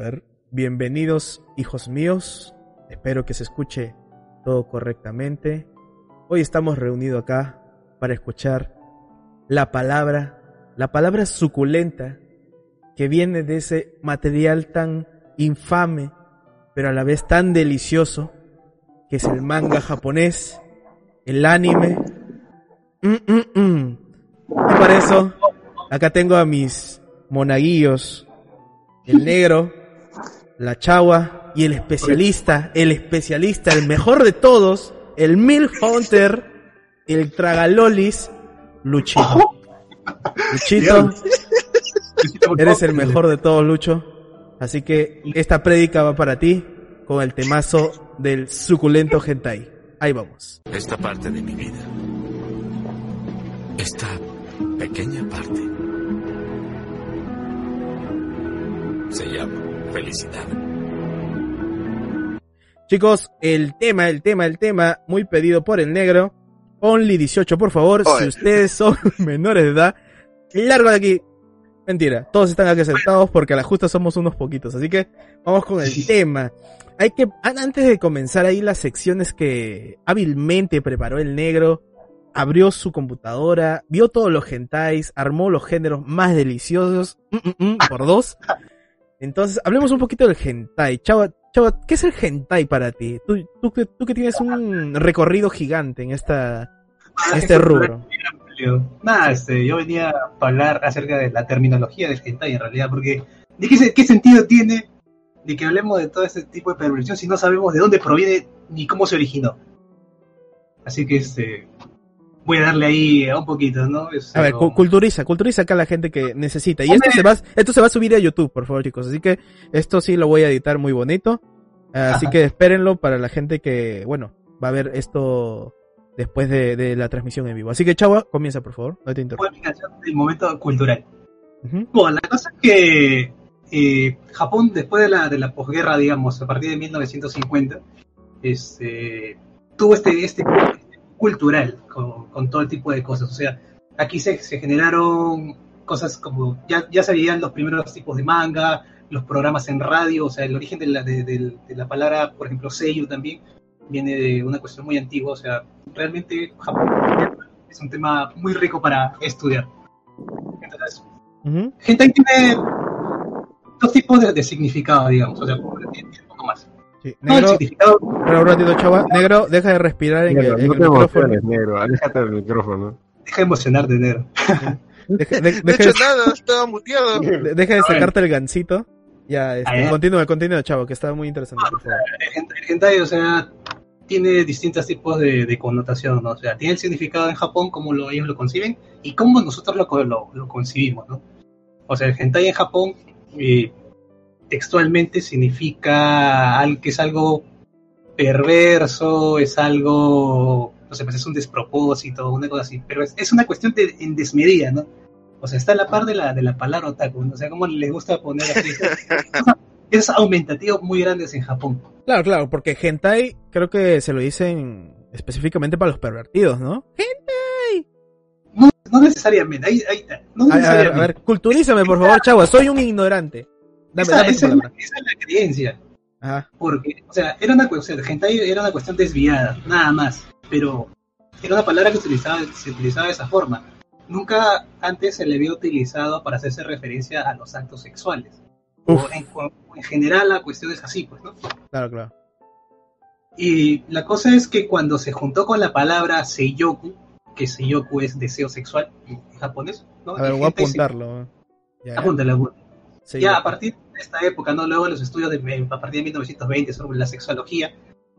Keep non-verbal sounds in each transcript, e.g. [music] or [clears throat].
A ver, bienvenidos hijos míos. Espero que se escuche todo correctamente. Hoy estamos reunidos acá para escuchar la palabra, la palabra suculenta que viene de ese material tan infame, pero a la vez tan delicioso, que es el manga japonés, el anime. Mm, mm, mm. Y para eso, acá tengo a mis monaguillos, el negro, la chagua y el especialista, el especialista, el mejor de todos, el Milk Hunter, el Tragalolis, Luchito. Luchito, eres el mejor de todos, Lucho. Así que esta prédica va para ti con el temazo del suculento hentai. Ahí vamos. Esta parte de mi vida. Esta pequeña parte. Se llama felicidad. Chicos, el tema, el tema, el tema, muy pedido por el negro. Only 18, por favor. Si ustedes son [laughs] menores de edad, largo de aquí. Mentira, todos están aquí aceptados porque a la justa somos unos poquitos. Así que vamos con el tema. Hay que, antes de comenzar ahí las secciones que hábilmente preparó el negro, abrió su computadora, vio todos los hentais, armó los géneros más deliciosos, mm, mm, mm, por dos. Entonces, hablemos un poquito del hentai. Chava, Chava, ¿qué es el hentai para ti? Tú, tú, que- tú que tienes un recorrido gigante en esta, en este rubro. Nada, este, yo venía a hablar acerca de la terminología del hentai en realidad, porque ¿de qué, qué sentido tiene de que hablemos de todo este tipo de perversión si no sabemos de dónde proviene ni cómo se originó? Así que este, voy a darle ahí a un poquito, ¿no? Es A ver, culturiza, culturiza acá a la gente que necesita. Y esto se va, esto se va a subir a YouTube, por favor, chicos. Así que esto sí lo voy a editar muy bonito. Así Ajá. que espérenlo para la gente que, bueno, va a ver esto después de, de la transmisión en vivo. Así que, Chava, comienza, por favor. No te interrumpo. del momento cultural. Ujú. Bueno, la cosa es que eh, Japón, después de la, de la posguerra, digamos, a partir de 1950, este, tuvo este, este cultural con, con todo el tipo de cosas. O sea, aquí se, se generaron cosas como, ya, ya se veían los primeros tipos de manga, los programas en radio, o sea, el origen de la, de, de- de la palabra, por ejemplo, seiyu también, viene de una cuestión muy antigua. O sea, realmente Japón es un tema muy rico para estudiar. Entonces, Ujú. Hentai tiene dos tipos de, significado, digamos. O sea, un poco más. Sí. No, el Negro, significado. un ratito, Chava. Negro, deja de respirar en, Negro, el, en no el micrófono. negro. [laughs] Aléjate del micrófono. Deja de emocionarte, negro. Deja, de- No he deja hecho de- nada, estaba muteado. [laughs] de- deja de sacarte el gancito. Ya, este, Ah, ya. continúa, continúa, Chavo, que está muy interesante, por favor. El hentai- el hentai, o sea, tiene distintos tipos de, de connotación, ¿no? O sea, tiene el significado en Japón como lo, ellos lo conciben y cómo nosotros lo, lo, lo concibimos, ¿no? O sea, el hentai en Japón eh, textualmente significa algo que es algo perverso, es algo, no sé, pues es un despropósito, una cosa así, pero es, es una cuestión de, en desmedida, ¿no? O sea, está a la par de la, de la palabra otaku, ¿no? o sea, como les gusta poner así, [laughs] esos aumentativos muy grandes en Japón. Claro, claro, porque hentai creo que se lo dicen específicamente para los pervertidos, ¿no? No, no necesariamente, ahí, ahí está, no A, a ver, necesariamente. a ver, culturízame, por favor, Chava, soy un ignorante. Dame, esa, dame esa es la, esa es la creencia. Ajá. Porque, o sea, era una cuestión, hentai era una cuestión desviada, nada más. Pero era una palabra que utilizaba, se utilizaba de esa forma. Nunca antes se le había utilizado para hacerse referencia a los actos sexuales. O en, general a cuestiones así, pues, ¿no? Claro, claro. Y la cosa es que cuando se juntó con la palabra seiyoku, que seiyoku es deseo sexual en japonés, ¿no? A ver, voy a hentai se- apuntarlo. Ya, Apúntalo, apúntalo. Sí, ya a partir de esta época, ¿no? Luego los estudios de, a partir de 1920 sobre la sexología,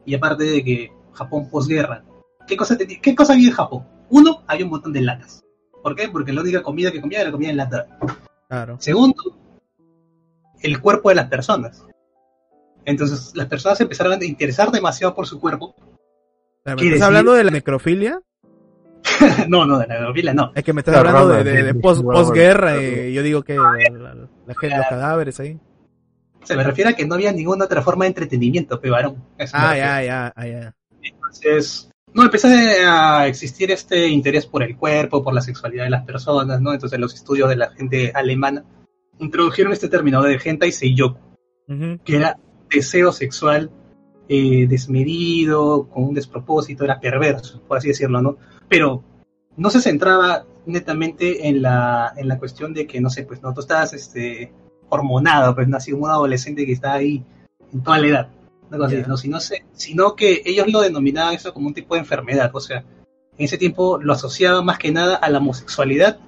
y aparte de que Japón posguerra, ¿qué cosa, te- ¿qué cosa había en Japón? Uno, había un montón de latas. ¿Por qué? Porque la única comida que comía era comida enlatada. Claro. Segundo, el cuerpo de las personas. Entonces, las personas empezaron a interesar demasiado por su cuerpo. Pero, ¿Me ¿Qué estás decir? hablando de la necrofilia? [laughs] no, no, de la novela no. Es que me estás La hablando de, rama, de, post, posguerra y yo digo que la, la- gente, los cadáveres ahí. Se me refiere a que no había ninguna otra forma de entretenimiento, pe varón. Eso me Ah, ya, ya, ya. Entonces, no, empezó a existir este interés por el cuerpo, por la sexualidad de las personas, ¿no? Entonces los estudios de la gente alemana introdujeron este término de hentai seiyoku. Ujú. que era deseo sexual eh, desmedido, con un despropósito, era perverso, por así decirlo, ¿no? Pero no se centraba netamente en la, en la cuestión de que, no sé, pues no, tú estás este, hormonado, pues nació un adolescente que está ahí en toda la edad. ¿no? Sino, se- sino que ellos lo denominaban eso como un tipo de enfermedad, o sea, en ese tiempo lo asociaban más que nada a la homosexualidad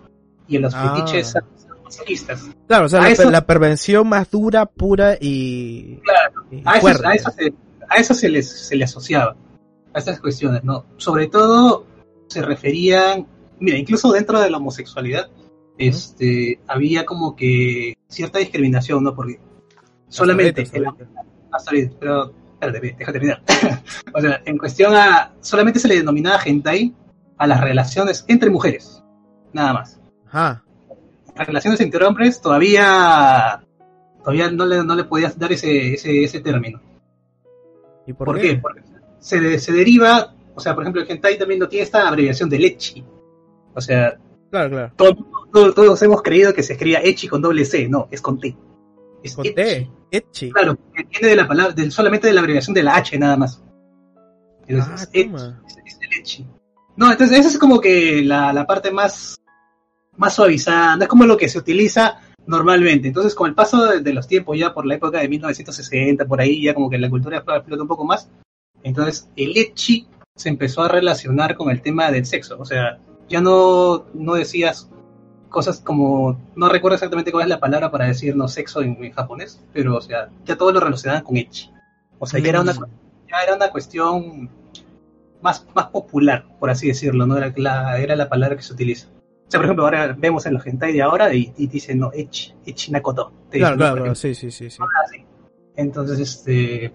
y a los Ah. fetiches masoquistas. Claro, o sea, la, eso- la pervención más dura, pura y, Claro. y a eso, a eso se, a eso se les se le asociaba a estas cuestiones no sobre todo se referían mira incluso dentro de la homosexualidad este había como que cierta discriminación no porque solamente Hasta ahorita, hasta ahorita. hasta ahorita, pero espérate deja terminar [laughs] o sea en cuestión a solamente se le denominaba hentai a las relaciones entre mujeres nada más Ajá. las relaciones entre hombres todavía todavía no le, no le podías dar ese, ese, ese término ¿Y por, ¿Por, qué? Porque se, se deriva, o sea, por ejemplo, el hentai también no tiene esta abreviación de lechi. O sea, Claro, claro. todo- todo- todos hemos creído que se escribía echi con doble C, no, es con T. Es Con. T. Echi. Claro, porque viene de la palabra, del- solamente de la abreviación de la H nada más. Entonces, Ah, es el echi. No, entonces esa es como que la, la parte más, más suavizada, no es como lo que se utiliza normalmente. Entonces, con el paso de, de los tiempos, ya por la época de 1960, por ahí, ya como que la cultura explota un poco más, entonces el echi se empezó a relacionar con el tema del sexo. O sea, ya no, no decías cosas como, no recuerdo exactamente cuál es la palabra para decir no sexo en, en japonés, pero o sea, ya todo lo relacionaban con echi. O sea, ya era una, ya era una cuestión más, más popular, por así decirlo, ¿no? Era la, era la palabra que se utiliza. O sea, por ejemplo, ahora vemos en los hentai de ahora y, y dicen, no, echi, echi nakoto. Te Claro, dicen, claro, claro, sí, sí, sí, sí. Entonces, este.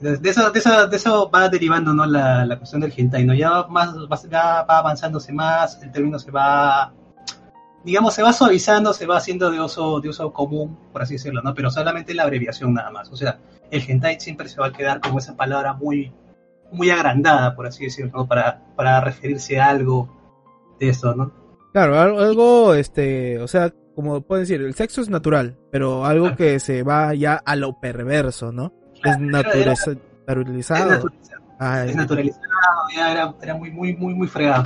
De eso, de, eso, de eso va derivando ¿no? la, la cuestión del hentai, ¿no? Ya va, más, va, ya va avanzándose más, el término se va, digamos, se va suavizando, se va haciendo de uso, de uso común, por así decirlo, ¿no? Pero solamente la abreviación nada más. O sea, el hentai siempre se va a quedar como esa palabra muy, muy agrandada, por así decirlo, ¿no? Para, para referirse a algo de esto, ¿no? Claro, algo, algo, este, o sea, como pueden decir, el sexo es natural, pero algo Claro. que se va ya a lo perverso, ¿no? Es naturalizado. Ay, es naturalizado, ya era, era muy, muy, muy, muy fregado.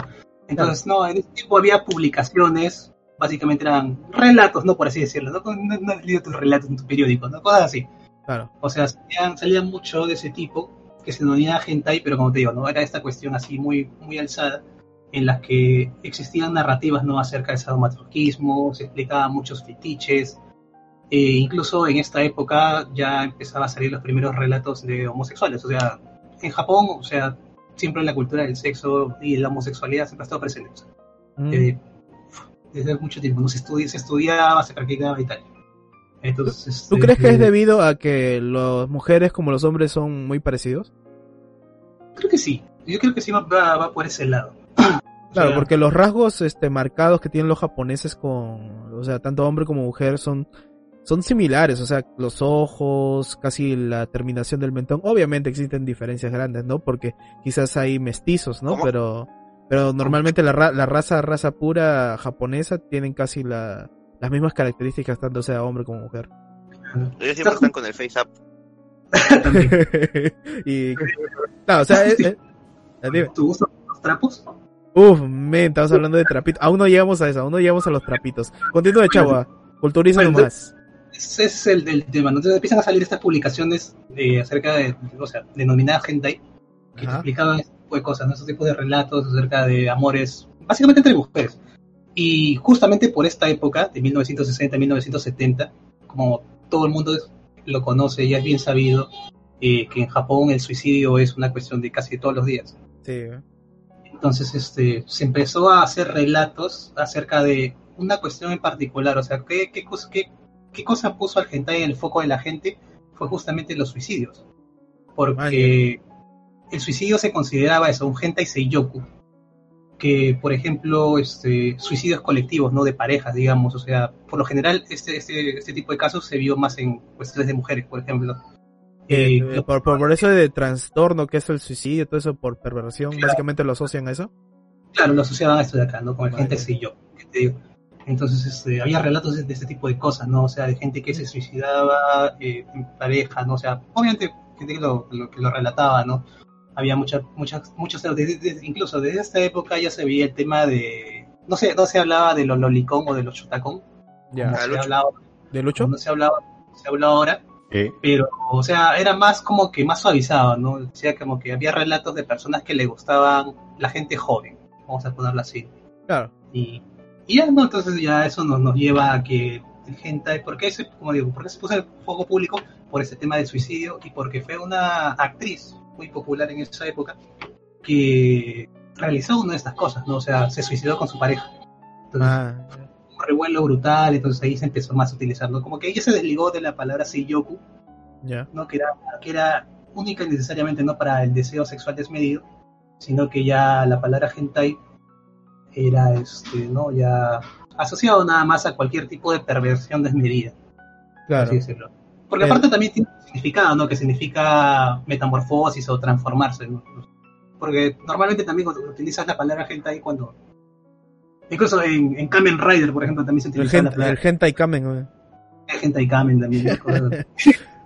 Entonces, no, en ese tiempo había publicaciones, básicamente eran relatos, ¿no? Por así decirlo, ¿no? No, no has leído tus relatos en tu periódico, ¿no? Cosas así. claro. O sea, salían, salían mucho de ese tipo, que se denominaba hentai, pero como te digo, ¿no? Era esta cuestión así muy, muy alzada, en las que existían narrativas, ¿no? Acerca del sadomasoquismo, se explicaban muchos fetiches, e incluso en esta época ya empezaba a salir los primeros relatos de homosexuales, o sea, en Japón, o sea, siempre la cultura del sexo y la homosexualidad siempre ha estado presente. o sea, Mm. eh, desde mucho tiempo, ¿no? se, estudia, se estudiaba, se practicaba y tal. Entonces, ¿Tú este, crees que es debido a que las mujeres como los hombres son muy parecidos? Creo que sí. Yo creo que sí va, va, va por ese lado. [clears throat] Claro, O sea, porque los rasgos este marcados que tienen los japoneses con, o sea, tanto hombre como mujer son son similares, o sea, los ojos, casi la terminación del mentón. Obviamente existen diferencias grandes, ¿no? Porque quizás hay mestizos, ¿no? ¿Cómo? Pero pero normalmente la, ra- la raza raza pura japonesa tienen casi la, las mismas características tanto sea hombre como mujer. Ellos siempre están con el face up. también. [laughs] y claro, o sea, es- es- dime. ¿Tú usas los trapos? Uf, men, estamos hablando de trapitos. Aún no llegamos a eso, aún no llegamos a los trapitos. Continúe, chava. Culturízanos más. Ese es el del tema. Entonces empiezan a salir estas publicaciones de, acerca de, o sea, denominadas hentai, que Ajá. explicaban este tipo de cosas, ¿no? esos tipos de relatos acerca de amores, básicamente entre mujeres. Y justamente por esta época, de 1960-1970, como todo el mundo lo conoce, ya es bien sabido, eh, que en Japón el suicidio es una cuestión de casi todos los días. Sí, ¿eh? Entonces, este, se empezó a hacer relatos acerca de una cuestión en particular, o sea, qué, qué, qué, qué cosa puso al hentai en el foco de la gente fue justamente los suicidios. Porque el suicidio se consideraba eso, un hentai seiyoku, que por ejemplo, este, suicidios colectivos, no de parejas, digamos, o sea, por lo general este, este, este tipo de casos se vio más en cuestiones de mujeres, por ejemplo. Eh, Eh, eh, por, por, por eso de trastorno que es el suicidio, todo eso por perversión, Claro. básicamente lo asocian a eso. Claro, lo asociaban a esto de acá, ¿no? Con el gente sí yo, que te digo. Entonces este, había relatos de, de este tipo de cosas, ¿no? O sea, de gente que se suicidaba eh, en pareja, ¿no? O sea, obviamente gente que lo, lo- que lo relataba, ¿no? Había muchas, muchas, muchos, incluso desde esta época ya se veía el tema de, no sé, no se hablaba de los lolicón o de los chutacón, Ya. se Lucho. hablaba, ¿De Lucho? no se hablaba, se habla ahora, ¿Qué? pero, o sea, era más como que más suavizado, ¿no? O sea, como que había relatos de personas que le gustaban la gente joven, vamos a ponerlo así. Claro. Y, y ya, ¿no? Entonces ya eso nos, nos lleva a que el hentai, ¿por qué se, como digo, por qué se puso en foco público? Por ese tema del suicidio y porque fue una actriz muy popular en esa época que realizó una de estas cosas, ¿no? O sea, se suicidó con su pareja. Entonces, Ah, un revuelo brutal, entonces ahí se empezó más a utilizar, ¿no? Como que ella se desligó de la palabra Seiyoku, ya. ¿no? Que era, que era única y necesariamente no para el deseo sexual desmedido, sino que ya la palabra hentai era, este, ¿no? Ya asociado nada más a cualquier tipo de perversión desmedida, Claro. así decirlo. Porque Eh. aparte también tiene un significado, ¿no? Que significa metamorfosis o transformarse, ¿no? Porque normalmente también cuando utilizas la palabra hentai cuando... Incluso en, en Kamen Rider, por ejemplo, también se El, utiliza la gen- palabra el hentai kamen, güey. hentai kamen también. [laughs]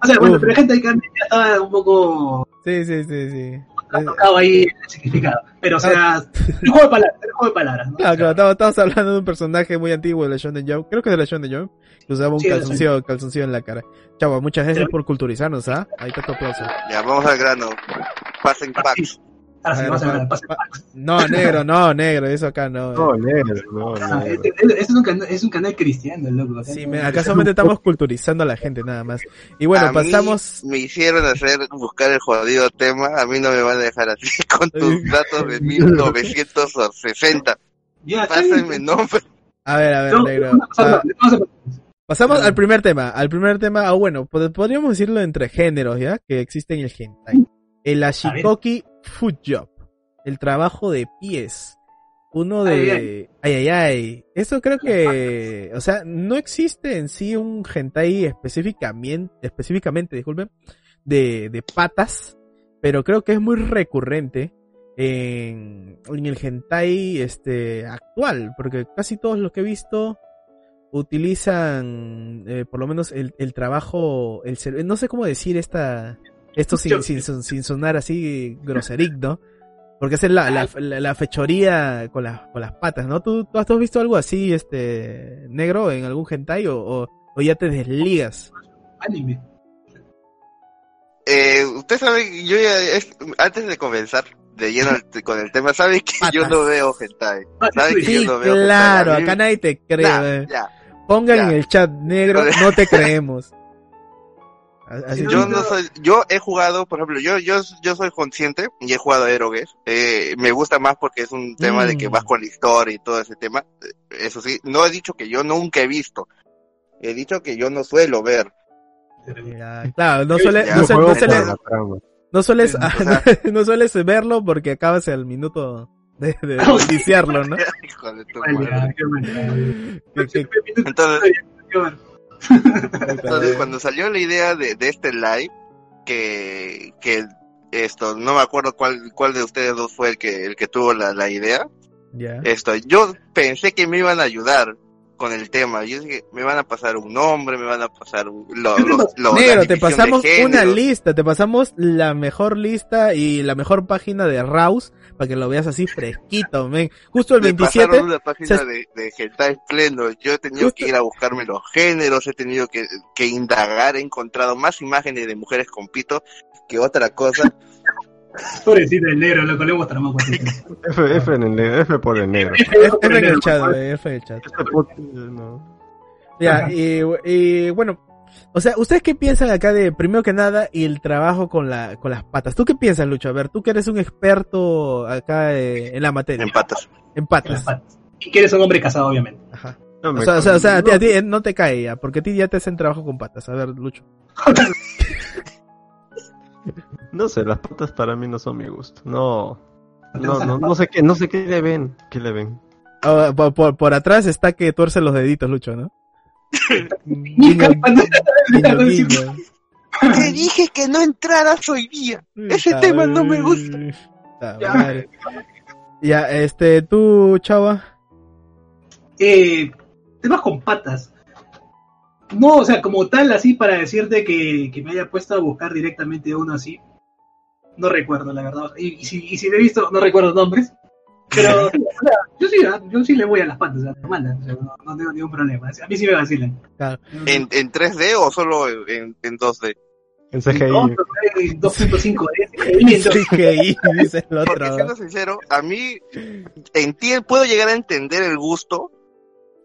o sea, bueno, Uf. pero hentai kamen ya estaba un poco Sí, sí, sí, sí. Eh, tocado ahí el significado. Pero, o sea, el juego de palabras, juego de palabras, ¿no? Claro, claro, estamos, estamos hablando de un personaje muy antiguo de la Shonen Jump. Creo que es de la Shonen Jump. Que usaba un Sí, calzoncillo, calzoncillo en la cara. Chavo, muchas gracias por culturizarnos, ¿ah? Ahí está tu aplauso. Ya, vamos al grano. Pasen packs. Ahora sí, A ver, vamos a ver, pa- pase- pa- No, negro, no, negro, eso acá no. eh. No, negro, no, Ah, este, este es, un canal, es un canal cristiano, loco. sea, Sí, no- acá solamente estamos culturizando a la gente, nada más. Y bueno, A mí pasamos. Me hicieron hacer, buscar el jodido tema. A mí no me van a dejar así con tus datos de 1960. Ya, está bien. Pásenme nombre. A ver, a ver, negro. Ah, pasamos al primer tema. Al primer tema, ah, bueno, pod- podríamos decirlo entre géneros, ¿ya? Que existe en el hentai. El Ashikoki Food Job. El trabajo de pies. Uno de... Ay, ay, ay. Eso creo que... O sea, no existe en sí un hentai específicamente, específicamente, disculpen, de, de patas. Pero creo que es muy recurrente en, en el hentai este, actual. Porque casi todos los que he visto utilizan eh, por lo menos el, el trabajo, el no sé cómo decir esta, esto sin, sin, son- sin sonar así groseric, ¿no? Porque esa es la, la, la- la fechoría con las, con las patas, ¿no? ¿Tú, tú has visto algo así, este, negro en algún hentai o, o, o ya te desligas? Anime. Eh, usted sabe, yo ya, es- antes de comenzar de lleno con el tema, sabe que yo no veo hentai. Ah, Sabe que sí, yo no veo claro, hentai. Acá nadie te cree. Ya, eh. ya. Pongan ya. en el chat negro, no te creemos. [laughs] Así Yo no soy, yo he jugado, por ejemplo, yo, yo, yo soy consciente y he jugado a Erogues. Eh, me gusta más porque es un tema de que Mm. vas con la historia y todo ese tema. Eh, Eso sí, no he dicho que yo nunca he visto. He dicho que yo no suelo ver. Ya, claro, no suele, no, suele- no suele- sueles, O sea- [laughs] no sueles verlo porque acabas al minuto de, de [laughs] iniciarlo, ¿no? [laughs] Entonces. Entonces cuando salió la idea de, de este live, que, que esto, no me acuerdo cuál, cuál de ustedes dos fue el que, el que tuvo la, la idea. Esto, yo pensé que me iban a ayudar con el tema. Yo dije, me van a pasar un nombre, me van a pasar un- lo, lo- lo- Negro, te pasamos una lista, te pasamos la mejor lista y la mejor página de Raus para que lo veas así fresquito, men. Justo el Me 27, pasaron una página se- de, de hentai pleno. Yo he tenido Justo- que ir a buscarme los géneros, he tenido que, que indagar, he encontrado más imágenes de mujeres con pito que otra cosa. [laughs] Pobrecito el negro, loco, le tramado por F, F en el negro, F por el negro. F F en el chat, F en el chat. Ya, y, y bueno, o sea, ¿ustedes qué piensan acá de, primero que nada, y el trabajo con la, con las patas? ¿Tú qué piensas, Lucho? A ver, tú que eres un experto acá eh, en la materia, En patas. en patas. Y que eres un hombre casado, obviamente. Ajá. No, O me- sea, o sea, o sea, a ti, a ti no te cae ya, porque a ti ya te hacen trabajo con patas. A ver, Lucho. [laughs] no sé, las patas para mí no son mi gusto. No, no, no, no sé qué, no sé qué le ven, qué le ven. Ah, por, por, por atrás está que tuerce los deditos, Lucho, ¿no? Ni guiño, cuando- guiño, guiño. Te dije que no entraras hoy día. Ese Puta tema no me gusta. Ya. madre. Ya, este, tú, chava. Eh, temas con patas. No, o sea, como tal, así para decirte que, que me haya puesto a buscar directamente uno así. No recuerdo, la verdad. Y, y si, y si he visto, no recuerdo nombres. Pero o sea, yo, sí, ah, yo sí le voy a las patas, normal, o sea, no, no tengo ningún problema. A mí sí me vacilan. Claro. ¿En, en 3D o solo en, en 2D? En CGI. No, pero en 2.5 D. CGI, [laughs] dice el Porque otro. siendo sincero, a mí enti- puedo llegar a entender el gusto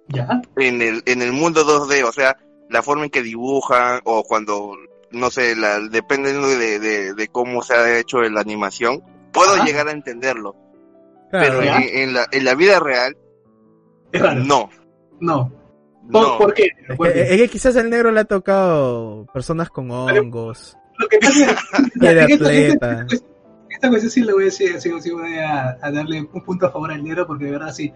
Ya. en el, en el mundo 2D, o sea, la forma en que dibujan o cuando, no sé, la, dependiendo de, de, de cómo se ha hecho la animación, puedo Ajá. llegar a entenderlo. Claro, pero en, en la, en la vida real, no. No. ¿Por, No. por qué? es ¿Por que, qué? es que quizás el negro le ha tocado personas con hongos, Lo que pasa es que [laughs] esta- atleta. esta- esta cuestión sí le voy a decir, sí, sí voy a, a darle un punto a favor al negro porque de verdad sí,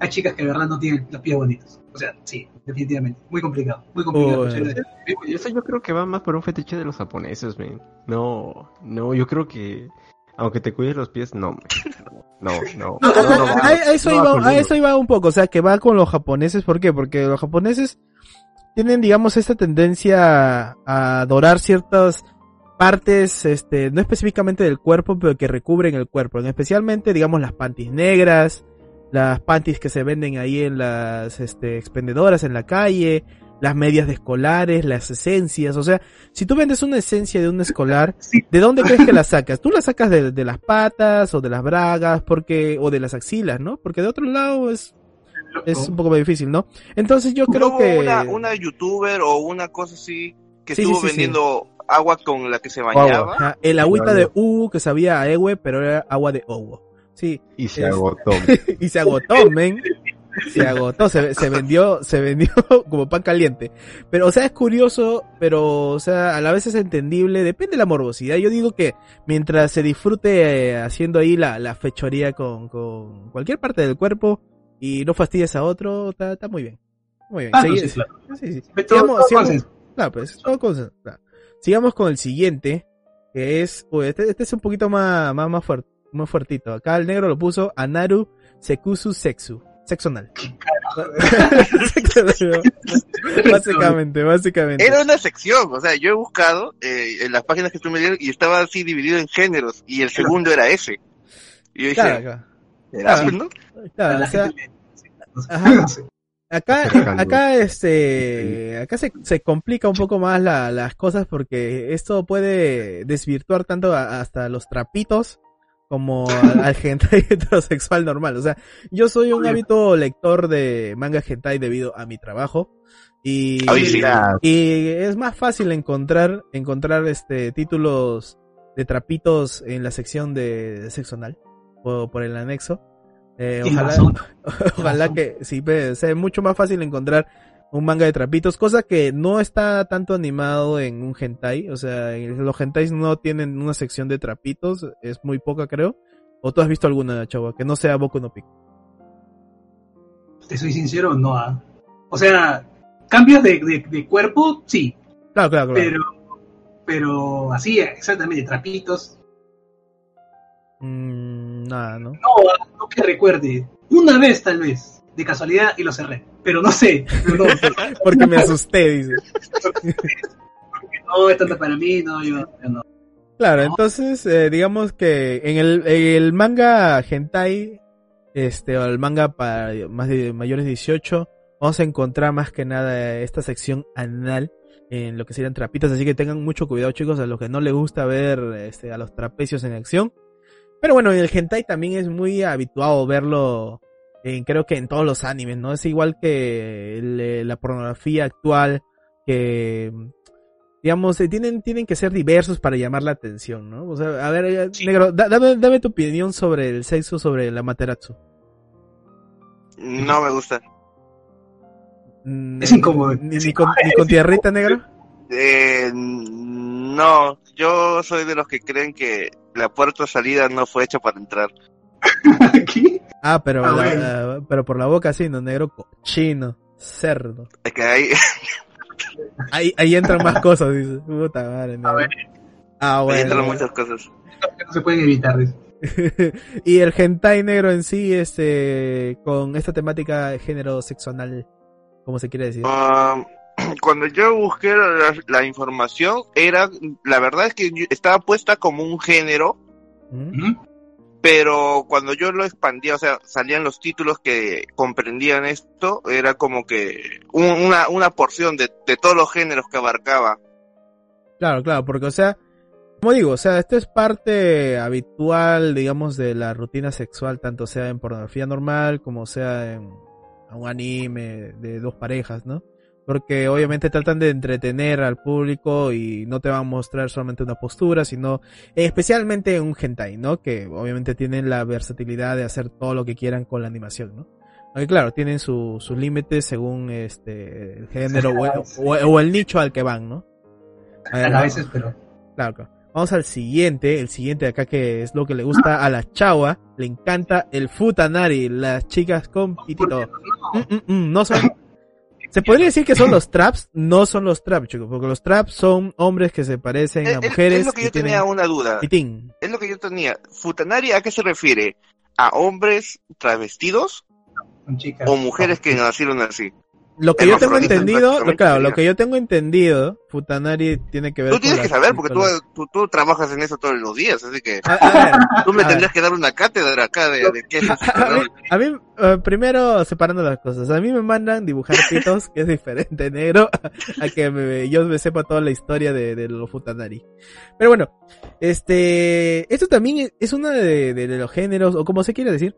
hay chicas que de verdad no tienen los pies bonitos. O sea, sí, definitivamente. Muy complicado, muy complicado. Uy. eso yo creo que va más por un fetiche de los japoneses, man. No, no, yo creo que aunque te cuides los pies, no, man. No, no. [laughs] No, no, a- no a- va. a- a eso No va iba, a conmigo. eso iba un poco, o sea, que va con los japoneses, ¿por qué? Porque los japoneses tienen, digamos, esta tendencia a adorar ciertas partes, este, no específicamente del cuerpo, pero que recubren el cuerpo, especialmente, digamos, las panties negras, las panties que se venden ahí en las, este, expendedoras en la calle, las medias de escolares, las esencias, o sea, si tú vendes una esencia de un escolar, [laughs] Sí. ¿de dónde crees que la [laughs] sacas? Tú la sacas de, de las patas o de las bragas, porque, o de las axilas, ¿no? Porque de otro lado es, es un poco más difícil, ¿no? Entonces yo creo que... una, una youtuber o una cosa así que Sí, estuvo sí, sí. vendiendo agua con la que se bañaba. El agüita de U que sabía a Ewe, pero era agua de Owo. Sí, Y se Es- agotó. [laughs] y se agotó, men. Se agotó, se, se vendió, se vendió [laughs] como pan caliente. Pero, o sea, es curioso, pero, o sea, a la vez es entendible, depende de la morbosidad. Yo digo que mientras se disfrute eh, haciendo ahí la, la fechoría con, con cualquier parte del cuerpo y no fastidies a otro, está, está muy bien. Muy bien. Ah, no, Segui- sí, claro. sí, sí. Pero todo- Sigamos- sigamos- pues, todo. Sigamos con el siguiente, que es, uy, este, este es un poquito más, más, más, fuert- más fuertito. Acá el negro lo puso Anaru Sekusu Sexu. Sexo anal. [laughs] Básicamente, básicamente. Era una sección, o sea, yo he buscado eh, en las páginas que tú me dieron y estaba así dividido en géneros y el segundo era ese. Y yo dije, Claro, claro. ¿será, claro. no? Claro, La o sea, gente le- no sé, Ajá. [laughs] no sé. Acá, acá este, acá se, se complica un poco más la- las cosas porque esto puede desvirtuar tanto a- hasta los trapitos como al, [laughs] hentai heterosexual normal. O sea, yo soy un hábito lector de manga hentai debido a mi trabajo y, y es más fácil encontrar, encontrar este títulos de trapitos en la sección de, de sexo anal por, por el anexo. Eh, ojalá. [laughs] Ojalá que sí, pues, sea mucho más fácil encontrar un manga de trapitos, cosa que no está tanto animado en un hentai, o sea, los hentais no tienen una sección de trapitos, es muy poca creo. ¿O tú has visto alguna, chava, que no sea Boku no Pico? Te soy sincero, no. ah. O sea, cambios de, de, de cuerpo, sí, Claro, claro, claro. pero pero así, exactamente, trapitos. Mm, nada, ¿no? No, ah, no que recuerde. Una vez tal vez, de casualidad, y lo cerré. Pero no sé, no, [laughs] Porque me asusté, dice. no es tanto para mí, no, yo, yo no. Claro, entonces, eh, digamos que en el, el manga hentai, este, o el manga para más de mayores de 18, vamos a encontrar más que nada esta sección anal en lo que serían trapitos, así que tengan mucho cuidado chicos a los que no les gusta ver este, a los trapecios en acción. Pero bueno, en el hentai también es muy habituado verlo en, creo que en todos los animes, ¿no? Es igual que el, eh, la pornografía actual, que digamos, eh, tienen, tienen que ser diversos para llamar la atención, ¿no? O sea, a ver, eh, negro, da- dame, dame tu opinión sobre el sexo, sobre la materatsu. No me gusta. Mm, Es incómodo. Ni, ni con, ni con tierrita, negro. Eh, no, yo soy de los que creen que la puerta de salida no fue hecha para entrar. [laughs] Aquí, Ah, pero, Ah, la- bueno. la- pero por la boca sí, ¿no? Negro cochino, cerdo. Es que ahí, [laughs] Ahí, ahí entran más cosas, dice. Puta madre. Ah, ahí bueno. entran muchas cosas. que no se pueden evitar. dice. [laughs] y el hentai negro en sí, este, con esta temática de género sexual, como se quiere decir. Ah, [clears throat] cuando yo busqué la, la información, era, la verdad es que estaba puesta como un género, ¿Mm? Pero cuando yo lo expandía, o sea, salían los títulos que comprendían esto, era como que un- una, una porción de, de todos los géneros que abarcaba. Claro, claro, porque o sea, como digo, o sea, esto es parte habitual, digamos, de la rutina sexual, tanto sea en pornografía normal como sea en un anime de dos parejas, ¿no? Porque obviamente tratan de entretener al público y no te van a mostrar solamente una postura, sino especialmente un hentai, ¿no? Que obviamente tienen la versatilidad de hacer todo lo que quieran con la animación, ¿no? Aunque claro, tienen su- sus límites según este el género o, el [laughs] nicho al que van, ¿no? A ver, A vamos- veces, pero. Claro, claro. Vamos al siguiente, el siguiente de acá que es lo que le gusta a la chava, le encanta el futanari, las chicas con pitito. Mm, mm, mm, no son... Se podría decir que son los traps, no son los traps, chicos, porque los traps son hombres que se parecen Es, a es- mujeres es lo que y yo tenía tienen una duda. pitín. Es lo que yo tenía. ¿Futanari a qué se refiere? ¿A hombres travestidos Son chicas. o mujeres que nacieron así? Lo que yo tengo entendido, lo, claro, sería. lo que yo tengo entendido, futanari tiene que ver Tú tienes que saber porque tú, tú, tú trabajas en eso todos los días, así que A- a ver, [laughs] tú me ver. tendrías que dar una cátedra acá de, de qué es [laughs] A a mí, eh, primero separando las cosas, a mí me mandan dibujar pitos, que es diferente [laughs] negro, a que me- yo me sepa toda la historia de, de los futanari. Pero bueno, este, esto también es uno de, de- de los géneros, o como se quiere decir,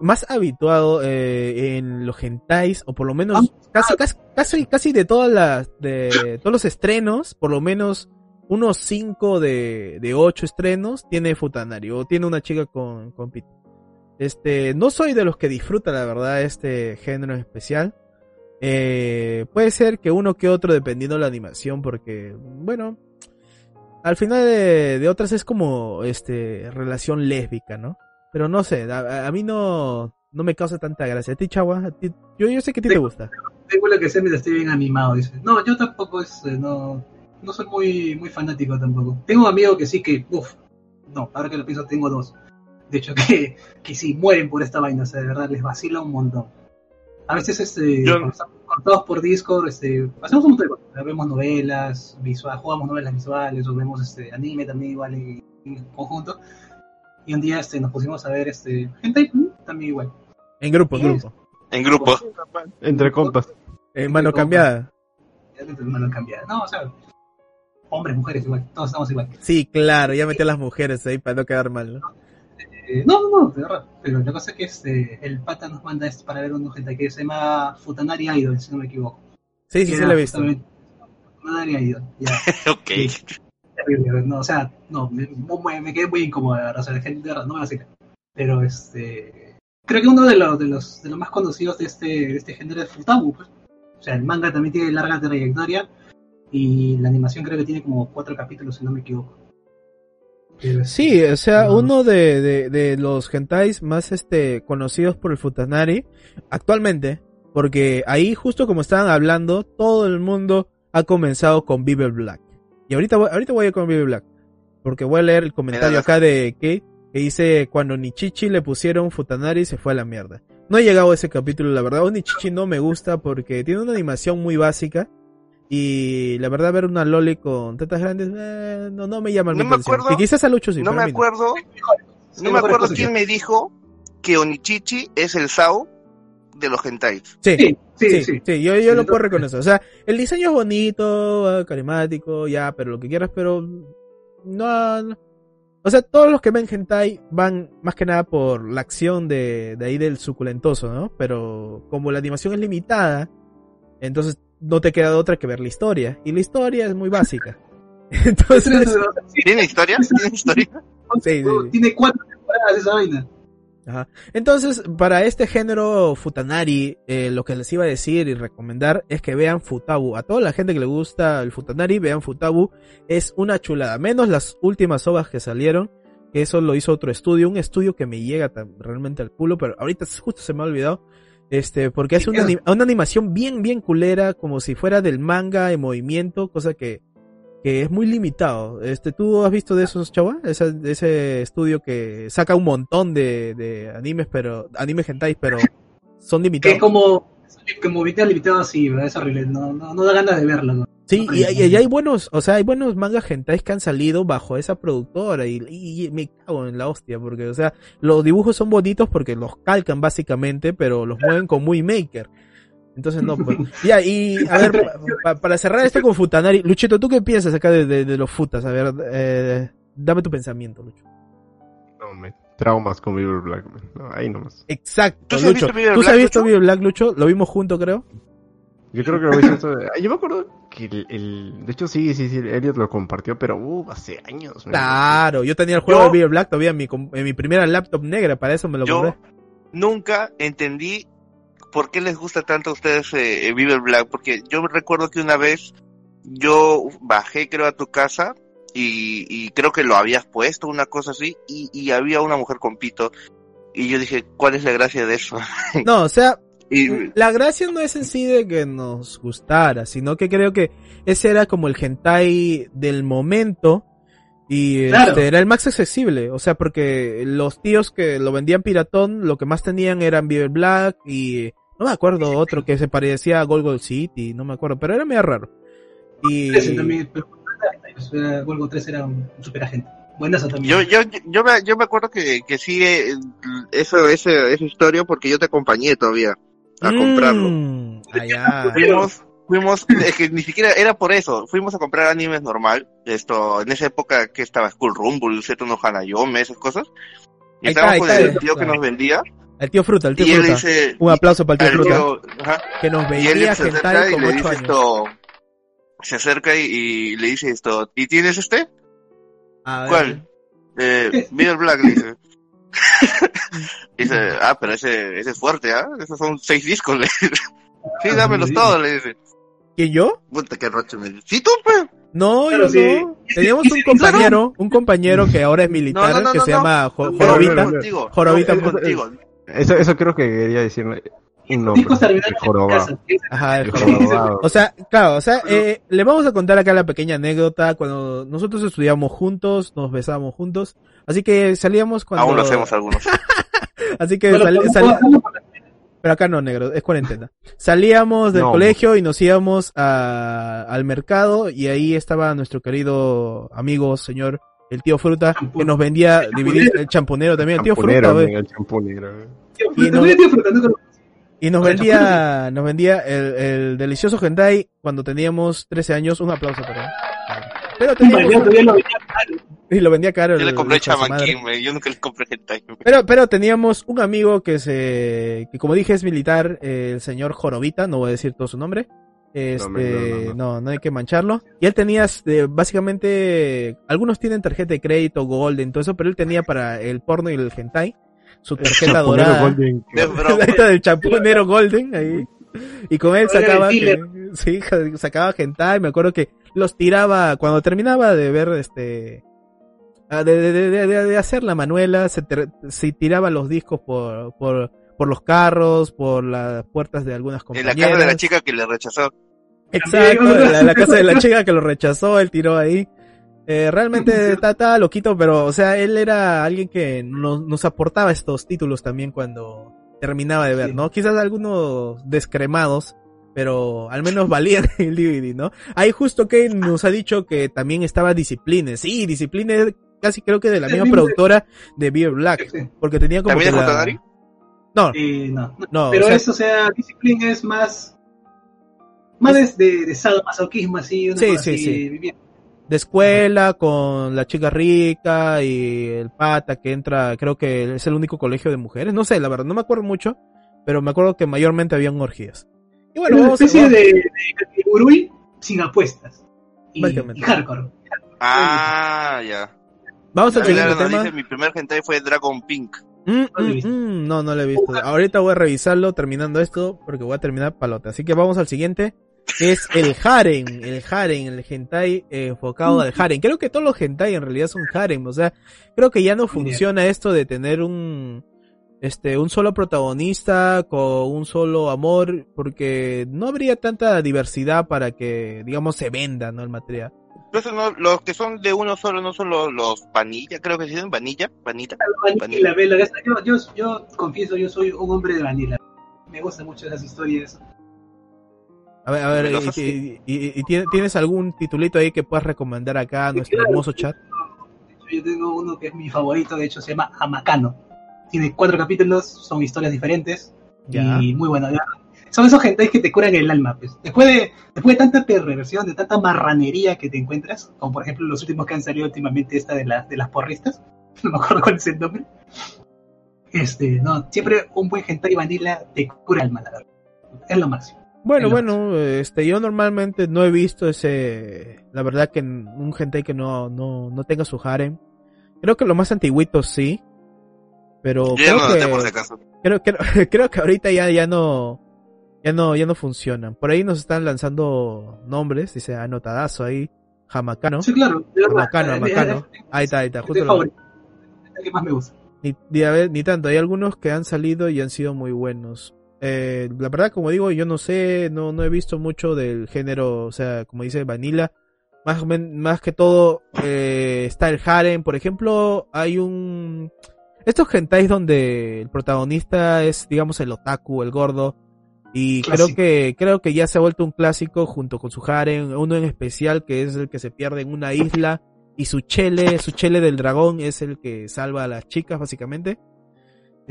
más habituado eh, en los hentais, o por lo menos casi, casi, casi, casi de todas las, de todos los estrenos, por lo menos unos 5 de, de 8 estrenos tiene futanari, o tiene una chica con, con pito. Este, no soy de los que disfruta, la verdad, este género en especial. Eh, puede ser que uno que otro, dependiendo de la animación, porque, bueno, al final de, de otras es como, este, relación lésbica, ¿no? Pero no sé, a, a mí no, no me causa tanta gracia. A ti, Chagua, a ti- yo, yo sé que a ti te gusta. Tengo lo que sé mientras estoy bien animado, dice. No, yo tampoco es, eh, no, no soy muy, muy fanático tampoco. Tengo un amigo que sí que, uff, no, ahora que lo pienso tengo dos. De hecho [laughs] que, que sí mueren por esta vaina, o sea, de verdad les vacila un montón. A veces este, Yo- cuando estamos conectados por Discord, este, hacemos un montón de cosas. Vemos novelas, visual, jugamos novelas visuales, o vemos este anime también igual en, en conjunto. Y un día este, nos pusimos a ver este mm, también igual. En grupo, en grupo. En grupo. Entre compas. En mano cambiada. Ya no me lo han cambiado. No, o sea, hombres, mujeres igual, todos estamos igual. Sí, claro, ya metí a las mujeres ahí para no quedar mal, ¿no? Eh, no, no, no, de verdad. Pero la cosa es que este, el pata nos manda esto para ver un gente que se llama Futanari Idol, si no me equivoco. Sí, sí, sí lo he visto. Futanari Idol, ya. [laughs] ok. Terrible, no, o sea, no, me, quedé muy verdad, o sea, la gente de verdad no me vacila. Pero este, creo que uno de los, de los, de los más conocidos de este, de este género es Futabu, pues. O sea, el manga también tiene larga trayectoria y la animación creo que tiene como cuatro capítulos, si no me equivoco. Pero, este, Sí, o sea, no. uno de, de, de los hentais más este conocidos por el Futanari actualmente, porque ahí justo como estaban hablando, todo el mundo ha comenzado con Vive Black. Y ahorita voy, ahorita voy a ir con Vive Black, porque voy a leer el comentario acá de Kate que dice cuando Nichichi le pusieron Futanari se fue a la mierda. No he llegado a ese capítulo, la verdad, o Nichichi no me gusta porque tiene una animación muy básica. Y la verdad, ver una Loli con tetas grandes, eh, no, no me llama No mi me atención. acuerdo- Que quizás a Lucho sí, No me acuerdo, sí, no me acuerdo quién que- me dijo que Onichichi es el Sao de los hentais. Sí, Sí, sí, sí, sí. sí, yo, yo Sí, lo puedo reconocer. O sea, el diseño es bonito, carismático, ya, pero lo que quieras, pero no, no. O sea, todos los que ven hentai van más que nada por la acción de, de ahí del suculentoso, ¿no? Pero como la animación es limitada, entonces no te queda otra que ver la historia. Y la historia es muy básica. [laughs] Entonces, ¿Tiene historia? ¿Tiene historia? Sí, sí, sí. Tiene cuatro temporadas esa vaina. Ajá. Entonces, para este género Futanari, eh, lo que les iba a decir y recomendar es que vean Futabu. A toda la gente que le gusta el Futanari, vean Futabu. Es una chulada. Menos las últimas obras que salieron, que eso lo hizo otro estudio. Un estudio que me llega tan- realmente al culo, pero ahorita justo se me ha olvidado. Este, porque hace una, una animación bien, bien culera, como si fuera del manga en movimiento, cosa que, que es muy limitado. Este, ¿tú has visto de esos, chava? Ese, ese estudio que saca un montón de, de animes, pero, anime hentais, pero son Que limitados. es como como video limitado así, ¿verdad? es horrible, no, no, no da ganas de verlo. ¿no? Sí, y, y- hay buenos, o sea, hay buenos mangas hentais que han salido bajo esa productora y, y- y me cago en la hostia, porque, o sea, los dibujos son bonitos porque los calcan básicamente, pero los mueven con muy maker. Entonces no, pues. [laughs] Ya, y a ver, pa- pa- para cerrar esto con Futanari, Luchito, ¿tú qué piensas acá de, de- de los futas? A ver, eh, dame tu pensamiento, Lucho. No, me traumas con Beaver Black. man. No, ahí nomás. Exacto, ¿Tú sí has Lucho. visto ¿Tú has Black, visto Lucho? Black, Lucho? Lo vimos juntos, creo. Yo creo que lo hice eso. Ay, Yo me acuerdo que el, el- De hecho, sí, sí, sí, Elliot lo compartió, pero uh, hace años. man. Claro, yo tenía el juego Yo- de Beaver Black todavía en mi, en mi primera laptop negra, para eso me lo Yo compré. nunca entendí por qué les gusta tanto a ustedes eh, eh, Beaver Black, porque yo recuerdo que una vez yo bajé creo a tu casa y, y creo que lo habías puesto, una cosa así, y, y había una mujer con pito, y yo dije, ¿cuál es la gracia de eso? [laughs] No, o sea, Y la gracia no es en sí de que nos gustara, sino que creo que ese era como el hentai del momento y Claro. este, era el más accesible, o sea, porque los tíos que lo vendían piratón, lo que más tenían eran Beaver Black y no me acuerdo otro que se parecía a Gold Gold City, no me acuerdo, pero era medio raro. Y Ese también, pero Golgo 3 era un super agente. Buenazo también. yo, yo, yo, me, yo me acuerdo que, que sí, eh, eso, ese, esa historia, porque yo te acompañé todavía a comprarlo. Mm, allá. fuimos, fuimos, es que ni siquiera era por eso, fuimos a comprar animes normal, esto, en esa época que estaba School Rumble, Seto no Hanayome, esas cosas, y estábamos con el tío que nos vendía, El tío Fruta, el tío y Fruta. dice, Un aplauso para el tío Fruta, tío, que nos y con le 8 dice años. esto, se acerca y, y le dice esto, ¿y tienes este? A ver. ¿Cuál? Eh, Middle Black, le dice. [laughs] dice, ah, pero ese, ese es fuerte, ¿ah? Esos son seis discos, le dice. Sí, dámelos todos, le dice. ¿Quién yo? Puta, qué roche me dice. Sí, tú, pues. No, [laughs] Claro, yo sí. no. Teníamos un compañero, un compañero que ahora es militar, No, no, no, que no, se no. llama Jorobita. no, no, contigo. Jorobita contigo. Eso, eso creo que quería decirle el jorobado. Ajá, el jorobado. jorobado. O sea, claro, o sea, eh, le vamos a contar acá la pequeña anécdota. Cuando nosotros estudiamos juntos, nos besábamos juntos. Así que salíamos cuando... Aún lo hacemos algunos. [laughs] Así que sali- pero- acá no, negro, es cuarentena. Salíamos del No. colegio y nos íbamos a- al mercado y ahí estaba nuestro querido amigo, señor, el tío Fruta, que nos vendía dividir el champonero también, el tío Fruta, el champunero. man. Y no- Todavía estoy flotando con- Y nos vendía, nos vendía el, el delicioso hentai cuando teníamos 13 años. Un aplauso para él. Pero teníamos, y lo vendía caro. Yo le compré madre. King. Yo nunca le compré hentai. Pero, pero teníamos un amigo que se, que como dije es militar, el señor Jorobita, no voy a decir todo su nombre. Este, No, no, no, no, no hay que mancharlo. Y él tenía, este, básicamente, algunos tienen tarjeta de crédito, golden, todo eso, pero él tenía para el porno y el hentai, su tarjeta Champunero dorada. Golden. [laughs] De del champunero golden ahí. Y con él el sacaba, que- sí, sacaba hentai, me acuerdo que los tiraba cuando terminaba de ver este ah, de, de, de, de- de hacer la manuela, se, se tiraba los discos por, por, por los carros, por las puertas de algunas En compañeras. la casa de la chica que le rechazó. Exacto, la, la casa de la chica que lo [laughs] rechazó, él tiró ahí. Eh, realmente está, estaba loquito, pero, o sea, él era alguien que nos, nos aportaba estos títulos también cuando terminaba de ver, Sí. ¿no? Quizás algunos descremados, pero al menos [laughs] valían el DVD, ¿no? Ahí justo que nos ha dicho que también estaba Discipline. Sí, Discipline es casi creo que de la misma productora de Beer Black, Sí. porque tenía como ¿También que es la-? No, Eh, no, no. no, Pero o sea, eso, o sea, Discipline es más. Más de, de, de sadomasoquismo, así. Una Sí, cosa sí, así, sí. viviendo. de escuela con la chica rica y el pata que entra, creo que es el único colegio de mujeres, no sé, la verdad, no me acuerdo mucho, pero me acuerdo que mayormente habían orgías. Y bueno, es una vamos a, especie de, de sin apuestas. Y, hardcore. Ah, ya. vamos siguiente nos tema. dice, mi primer hentai fue Dragon Pink. Mm, mm, mm, no, no lo he visto. Ahorita voy a revisarlo terminando esto porque voy a terminar palote. Así que vamos al siguiente, que es el harem, el harem, el hentai eh, enfocado al harem. Creo que todos los hentai en realidad son harem, o sea, creo que ya no funciona esto de tener un este un solo protagonista con un solo amor porque no habría tanta diversidad para que digamos se venda, ¿no? el material. Entonces, no, los que son de uno solo no son los, los vanilla, creo que se dicen vanilla, vanita. Vanilla, vela. Yo, yo, yo confieso, yo soy un hombre de vanilla. Me gustan mucho esas historias. A ver, a ver, y, y- y- y tiene- ¿tienes algún titulito ahí que puedas recomendar acá a nuestro hermoso chat? Yo tengo uno que es mi favorito, de hecho se llama Amacano. Tiene cuatro capítulos, son historias diferentes Ya. y muy bueno. Son esos gentais que te curan el alma, pues. Después de, después de tanta perversión, de tanta marranería que te encuentras, como por ejemplo los últimos que han salido últimamente, esta de, las de las porristas, [laughs] no me acuerdo cuál es el nombre. Este, no, siempre un buen hentai vanilla te cura el alma, la verdad. Es lo máximo. Bueno, lo bueno, este, yo normalmente no he visto ese, la verdad que un hentai que no, no, no tenga su harem. Creo que lo más antiguito sí, pero creo no noté por si que, acaso. creo, creo, [laughs] creo que ahorita ya, ya no, ya no, ya no funcionan. Por ahí nos están lanzando nombres, dice anotadazo ahí, Hamacano. Sí, claro. Hamacano. eh, Ahí está, ahí está, es justo lo, el que más me gusta. Ni, ni, a ver, ni tanto, hay algunos que han salido y han sido muy buenos. Eh, la verdad, como digo, yo no sé, no, no he visto mucho del género, o sea, como dice Vanilla. Más, más que todo eh, está el harem, por ejemplo, hay un... Estos hentais donde el protagonista es, digamos, el otaku, el gordo. Y creo que, creo que ya se ha vuelto un clásico junto con su harem, uno en especial que es el que se pierde en una isla y su chele, su chele del dragón es el que salva a las chicas básicamente.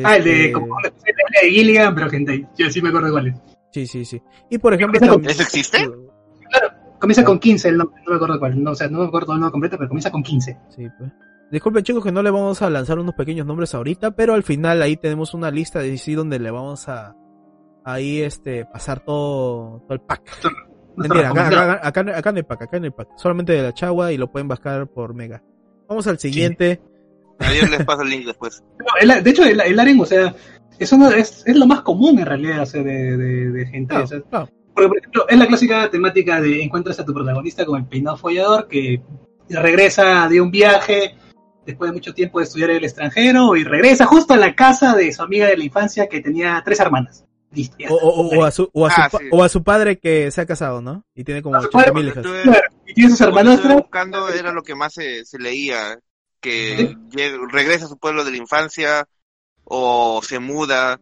Ah, el de, Este, como de Gilligan, pero hentai. Yo sí me acuerdo cuál es. Sí, sí, sí. Y por ejemplo, ¿Eso también- existe? Comienza Ah. con 15 el nombre, no me acuerdo cuál. No, o sea, no me acuerdo el nombre completo, pero comienza con 15. Sí, pues. Disculpen chicos que no le vamos a lanzar unos pequeños nombres ahorita, pero al final ahí tenemos una lista de sí donde le vamos a ahí este pasar todo, todo el pack. Mentira, acá, acá, acá, acá- acá no hay pack, acá no hay pack. Solamente de la chagua y lo pueden bajar por mega. Vamos al siguiente. Les paso el link después. [laughs] No, el- de hecho, el, el harem, o sea, es, uno- es, es lo más común en realidad o sea, de, de, de gente. Claro, o sea, claro. porque, por ejemplo, es la clásica temática de encuentras a tu protagonista con el peinado follador que regresa de un viaje después de mucho tiempo de estudiar en el extranjero y regresa justo a la casa de su amiga de la infancia que tenía tres hermanas. O, o- o a su, o, a su, Ah, sí. o a su padre que se ha casado, ¿no? Y tiene como A su 80 padre, mil hijas. Estuve- Claro, y tiene sus que hermanastras. buscando era lo que más se, se leía, que Sí. regresa a su pueblo de la infancia o se muda,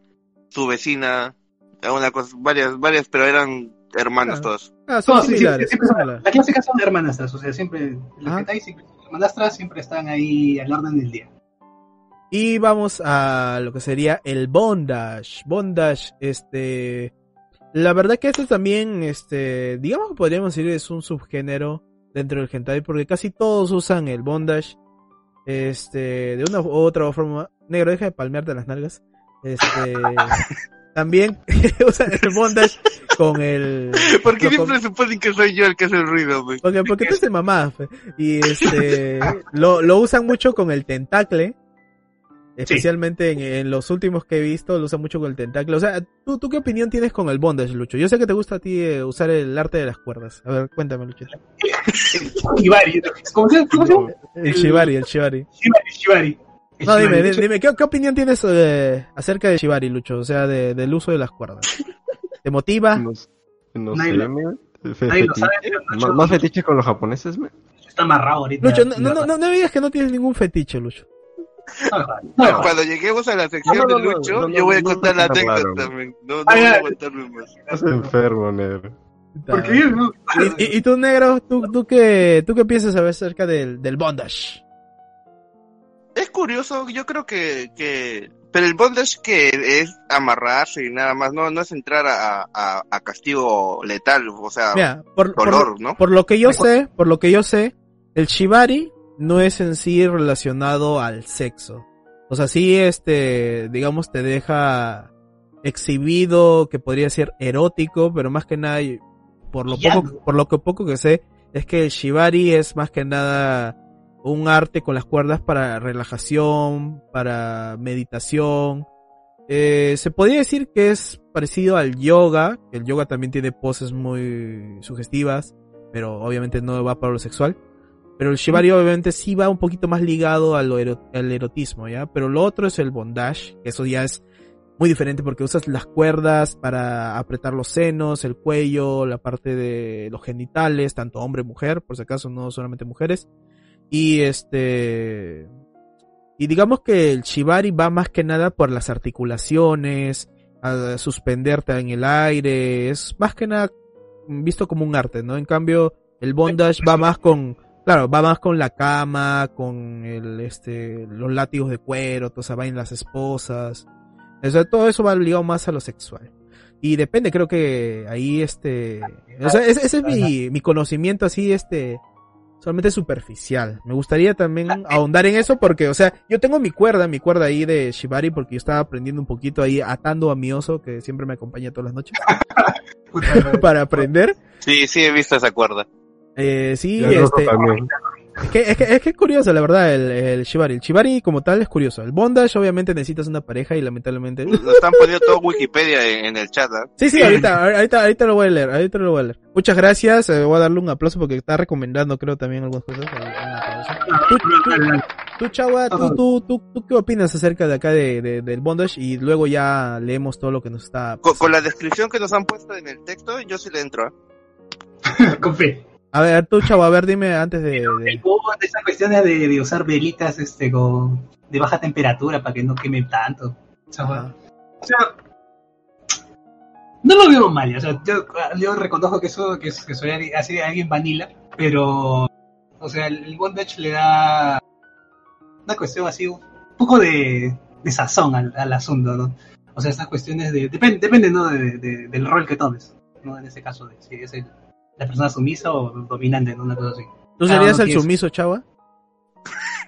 su vecina, una cosa, varias, varias, pero eran hermanos Ah. todos. Ah, son No, sí, sí, similares. siempre son similares. las clásicas son hermanastras, o sea, siempre, las Ah. hentai siempre son hermanastras siempre están ahí al orden del día. Y vamos a lo que sería el bondage. Bondage, este, la verdad que este también, este, digamos que podríamos decir es un subgénero dentro del hentai porque casi todos usan el bondage, este, de una u otra forma. Negro, deja de palmearte las nalgas. Este, [laughs] también [laughs] usan el bondage con el. [laughs] ¿Por qué siempre suponen que soy yo el que hace el ruido, güey? Porque, porque tú eres mamá. fe. Y este, lo, lo usan mucho con el tentacle. Especialmente en, en los últimos que he visto, lo usan mucho con el tentacle. O sea, ¿tú, ¿tú qué opinión tienes con el bondage, Lucho? Yo sé que te gusta a ti eh, usar el arte de las cuerdas. A ver, cuéntame, Lucho. Shibari, ¿cómo se, cómo se llama? El shibari, el shibari. Shibari, Shibari. El No, Shibari, dime, dime, ¿qué, qué opinión tienes eh, acerca del shibari, Lucho? O sea, de- del uso de las cuerdas. ¿Te motiva? No, no sé, ¿Más, más fetiche con los japoneses, me? Está amarrado ahorita. Lucho, no, no, no, no, no me digas que no tienes ningún fetiche, Lucho. Cuando lleguemos a la sección No, no, de Lucho, no, no, yo voy a contar no, la anécdota claro. también. No, no voy a aguantarme más. Estás enfermo, negro. ¿Por. ¿Y, y, y tú, negro, tú, tú, qué, tú qué piensas saber acerca del, del bondage? Es curioso, yo creo que, que... Pero el bondage que es amarrarse y nada más, no, no es entrar a, a, a castigo letal, o sea, Mira, por, por, dolor, ¿no? por lo que yo sé, por lo que yo sé, el shibari no es en sí relacionado al sexo. O sea, sí, este, digamos, te deja exhibido, que podría ser erótico, pero más que nada, por lo poco, por lo que poco que sé, es que el shibari es más que nada un arte con las cuerdas para relajación, para meditación. Eh, se podría decir que es parecido al yoga, que el yoga también tiene poses muy sugestivas, pero obviamente no va para lo sexual. Pero el shibari obviamente sí va un poquito más ligado al erotismo, ¿ya? Pero lo otro es el bondage, que eso ya es muy diferente porque usas las cuerdas para apretar los senos, el cuello, la parte de los genitales, tanto hombre mujer, por si acaso no solamente mujeres. Y este y digamos que el shibari va más que nada por las articulaciones, a suspenderte en el aire, es más que nada visto como un arte, ¿no? En cambio, el bondage va más con, claro, va más con la cama, con el, este, los látigos de cuero, toda esa vaina, las esposas. O sea, todo eso va ligado más a lo sexual. Y depende, creo que ahí este, o sea, ese, ese es mi, mi conocimiento así, este, solamente superficial. Me gustaría también ahondar en eso porque, o sea, yo tengo mi cuerda, mi cuerda ahí de Shibari porque yo estaba aprendiendo un poquito ahí atando a mi oso que siempre me acompaña todas las noches [laughs] [laughs] para aprender. Sí, sí he visto esa cuerda. Eh, sí, este, es que, es que, es que es curioso, la verdad, el, el Shibari. El Shibari como tal es curioso. El bondage obviamente necesitas una pareja y lamentablemente... Lo están poniendo todo Wikipedia en, en el chat. ¿ah? Sí, sí, ahorita, [laughs] ahorita, ahorita lo voy a leer, ahorita lo voy a leer. Muchas gracias, eh, voy a darle un aplauso porque está recomendando creo también algunas cosas. Tú, tú, tú, Chava, tú, tú, tú, tú, ¿qué opinas acerca de acá de, de- del bondage? Y luego ya leemos todo lo que nos está... Con, con la descripción que nos han puesto en el texto, yo sí le entro. ¿ah? [laughs] Con fe. A ver, tú, Chava, a ver, dime antes de... El de- esas cuestiones de, de usar velitas este con de baja temperatura para que no queme tanto. O sea, Ajá. o sea, no lo veo mal, o sea, yo, yo reconozco que eso que, que soy alguien- así alguien vanilla, pero o sea, el bondage le da una cuestión así un poco de, de sazón al, al asunto, ¿no? O sea, estas cuestiones de depende depende ¿no? de, de- del rol que tomes, ¿no? En ese caso de si es el- la persona sumisa o dominante, ¿no? Una cosa así. ¿Tú serías el sumiso, Chava? [laughs]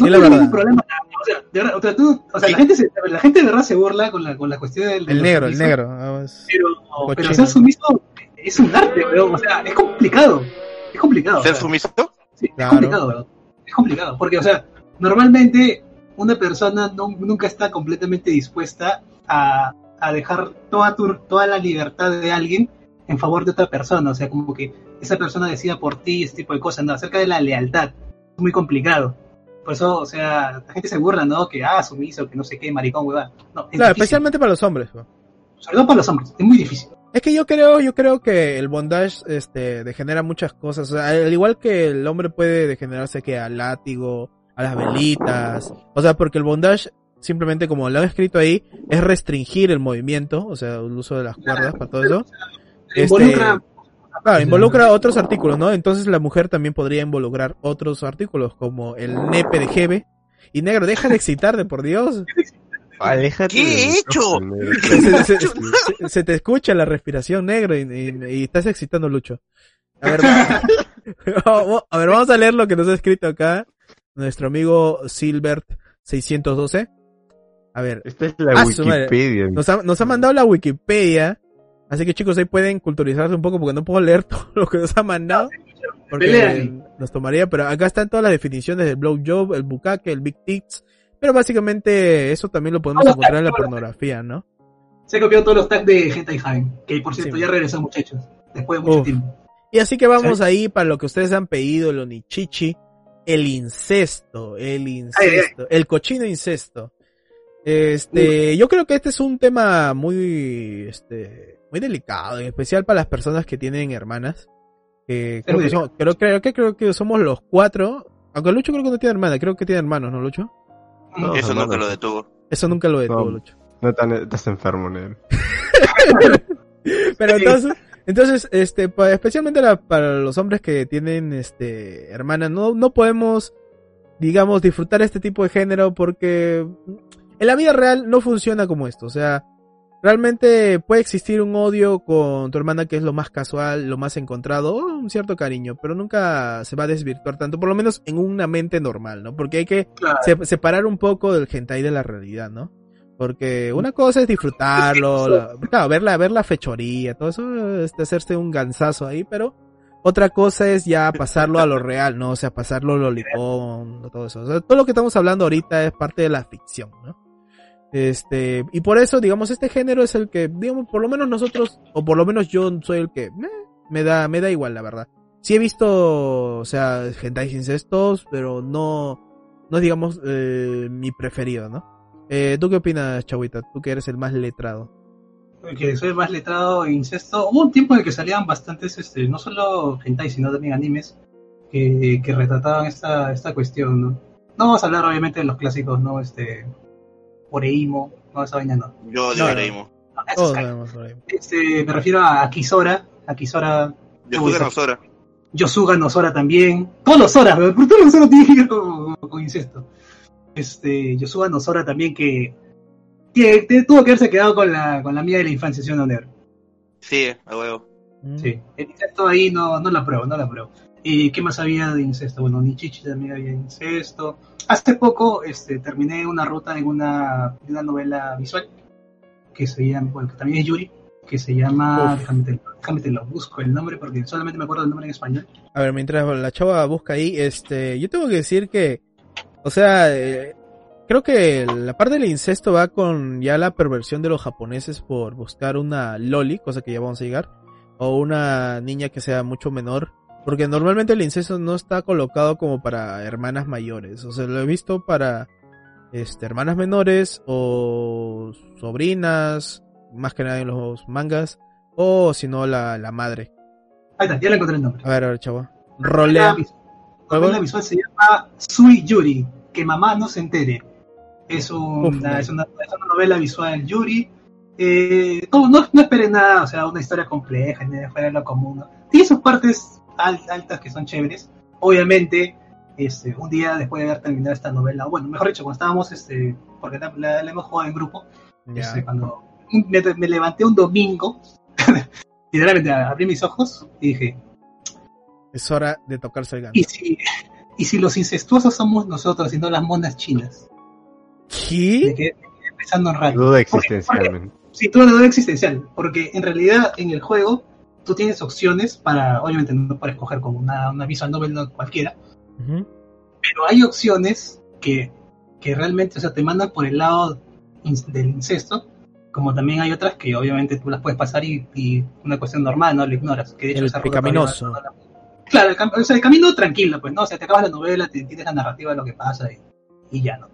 no la tengo ningún problema. O sea, de verdad, o sea, tú- o sea, la gente se, la gente de verdad se burla con la, con la cuestión del, El negro, el negro. Pero, ser sumiso es un arte, weón. O sea, es complicado. Es complicado. ¿Ser o sea, sumiso? sí, Claro. Es complicado, weón. Es complicado. Porque, o sea, normalmente una persona no- nunca está completamente dispuesta a, a dejar toda, tu, toda la libertad de alguien en favor de otra persona. O sea, como que esa persona decida por ti, ese tipo de cosas. No, acerca de la lealtad. Es muy complicado. Por eso, o sea, la gente se burla, ¿no? Que, ah, sumiso, que no sé qué, maricón, weón. No, es Claro, difícil. especialmente para los hombres. ¿no? Sobre todo para los hombres. Es muy difícil. Es que yo creo, yo creo que el bondage, este, degenera muchas cosas. O sea, al igual que el hombre puede degenerarse que al látigo, a las velitas. O sea, porque el bondage, simplemente como lo han escrito ahí, es restringir el movimiento, o sea, el uso de las cuerdas para todo eso. Este, Involucra Claro, involucra otros artículos, ¿no? Entonces la mujer también podría involucrar otros artículos, como el nepe de Jebe. Y negro, deja de excitarte, por Dios. [laughs] Aléjate ¿Qué he hecho? Se, se- se- se te escucha la respiración negro y, y- y estás excitando Lucho. A ver, va- [laughs] a ver, vamos a leer lo que nos ha escrito acá nuestro amigo Silbert612. A ver, Esta es la Ah. Wikipedia. nos ha, nos ha mandado la Wikipedia. Así que chicos, ahí pueden culturizarse un poco porque no puedo leer [laughs] todo lo que nos ha mandado. Porque Pelean. nos tomaría, pero acá están todas las definiciones del blowjob, el bucaque, el big tits. Pero básicamente eso también lo podemos encontrar en la pornografía, ¿no? Se copiado todos los tags de Hentai Haven, que por cierto Sí. ya regresó muchachos, después de mucho Uf. tiempo. Y así que vamos ahí para lo que ustedes han pedido, el onichichi, el incesto, el incesto, el cochino incesto. Este, yo creo que este es un tema muy, este, muy delicado, en especial para las personas que tienen hermanas. Que creo, que son- creo, creo que creo que somos los cuatro. Aunque Lucho creo que no tiene hermana, creo que tiene hermanos, ¿no, Lucho? No, Eso nunca lo detuvo. Eso nunca lo detuvo, No. Lucho. No, tan- estás enfermo, negro. [laughs] Pero entonces, entonces, este, especialmente la- para los hombres que tienen, este, hermanas, no, no podemos, digamos, disfrutar este tipo de género porque en la vida real no funciona como esto. O sea, realmente puede existir un odio con tu hermana que es lo más casual, lo más encontrado, o un cierto cariño, pero nunca se va a desvirtuar tanto, por lo menos en una mente normal, ¿no? Porque hay que Claro. se- separar un poco del hentai de la realidad, ¿no? Porque una cosa es disfrutarlo, la- claro, ver la, ver la fechoría, todo eso, este, hacerse un gansazo ahí, pero otra cosa es ya pasarlo a lo real, ¿no? O sea, pasarlo lolicón, [laughs] todo eso. O sea, todo lo que estamos hablando ahorita es parte de la ficción, ¿no? Este, y por eso, digamos, este género es el que, digamos, por lo menos nosotros, o por lo menos yo soy el que, meh, me da, me da igual, la verdad. Sí he visto, o sea, hentai incestos, pero no, no digamos, eh, mi preferido, ¿no? Eh, ¿Tú qué opinas, Chavita? Tú que eres el más letrado. Que soy más letrado en incesto. Hubo un tiempo en el que salían bastantes, este, no solo hentai, sino también animes que, que retrataban esta, esta cuestión, ¿no? No vamos a hablar obviamente de los clásicos, ¿no? Este, Oreimo, no, esa vaina no. Yo No, de Oreimo. No, eso es Todos. Este, me refiero a Kisora, Akisora, Yo Uy, jugué esa- Nosora. Yosuga Nosora también. Todos los Horas, pero ¿por qué los Horas tienen que con, con incesto? Este, Yosuga Nosora también que, que, que tuvo que haberse quedado con la, con la mía de la infancia, ¿sí o no? Sí, a huevo. Mm. Sí, el incesto ahí no, no la apruebo, no la apruebo. ¿Y qué más había de incesto? Bueno, Nichichi también había incesto. Hace poco este, terminé una ruta en una, en una novela visual que se llama, bueno, que también es Yuri, que se llama, déjame te lo busco el nombre porque solamente me acuerdo el nombre en español. A ver, mientras la chava busca ahí, este, yo tengo que decir que, o sea, eh, creo que la parte del incesto va con ya la perversión de los japoneses por buscar una loli, cosa que ya vamos a llegar, o una niña que sea mucho menor, porque normalmente el incesto no está colocado como para hermanas mayores, o sea, lo he visto para, este, hermanas menores o sobrinas, más que nada en los mangas, o si no la, la madre. Ahí está, ya le encontré el nombre. A ver, a ver, chavo. Rolea. la novela visual se llama Sui Yuri, que mamá no se entere. Es, un- Uf, una, es, una, es una novela visual Yuri. Eh, no, no, no esperen nada, o sea, una historia compleja, ni de fuera de lo común. Tiene sus partes altas que son chéveres. Obviamente, este, un día después de haber terminado esta novela, bueno, mejor dicho, cuando estábamos, este, porque la, la- la hemos jugado en grupo, Ya. este, cuando me, me levanté un domingo, [laughs] literalmente abrí mis ojos y dije, Es hora de tocarse el ganso. ¿Y si, y si los incestuosos somos nosotros y no las monas chinas? Me ¿Qué? quedé me quedé pensando en radio. Duda existencial. Sí, tuve una duda existencial, porque en realidad en el juego tú tienes opciones para, obviamente no para escoger como una, una visual novel no cualquiera, Ujú. pero hay opciones que, que realmente, o sea, te mandan por el lado in- del incesto, como también hay otras que obviamente tú las puedes pasar y, y una cuestión normal, no lo ignoras. Que de hecho El esa pecaminoso. no- la- Claro, el, cam- o sea, el camino tranquilo, pues, ¿no? O sea, te acabas la novela, te entiendes la narrativa de lo que pasa y, y ya, ¿no?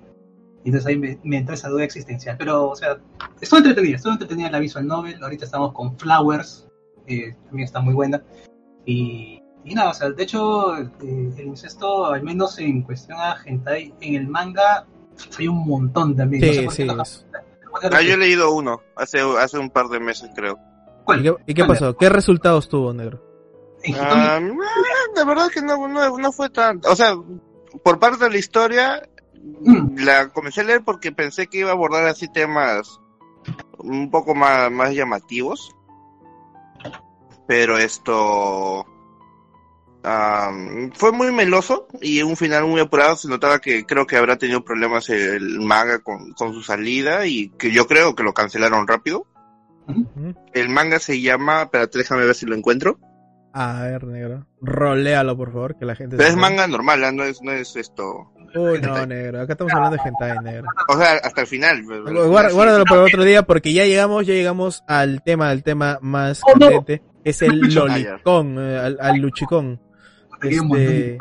Entonces ahí me, me entró esa duda existencial. Pero, o sea, estuvo entretenida, estuvo entretenida la visual novel. Ahorita estamos con Flowers, que también está muy buena. Y, y nada, o sea, de hecho, eh, el incesto, al menos en cuestión a hentai, en el manga hay un montón también. No sé Sí, qué sí. Ah, yo he leído uno hace, hace un par de meses, creo. ¿Cuál? ¿Y qué, y qué ¿Cuál? pasó? ¿Qué resultados tuvo, negro? Hitomi- Ah, de verdad que no, no, no fue tan... O sea, por parte de la historia, Mm. la comencé a leer porque pensé que iba a abordar así temas un poco más, más llamativos. Pero esto... fue muy meloso y un final muy apurado. Se notaba que creo que habrá tenido problemas el manga con, con su salida y que yo creo que lo cancelaron rápido. El manga se llama, espérate, déjame ver si lo encuentro. A ver, negro. Roléalo, por favor, que la gente... Pero se es manga normal, ¿ah? no es, no es esto. Uy, no, negro. Acá estamos hablando de hentai, negro. O sea, hasta el final. Guár- Guárdalo para otro día porque ya llegamos, ya llegamos al tema, al tema más Oh, no. Es el Ah, lolicón, al, al luchicón. Este-.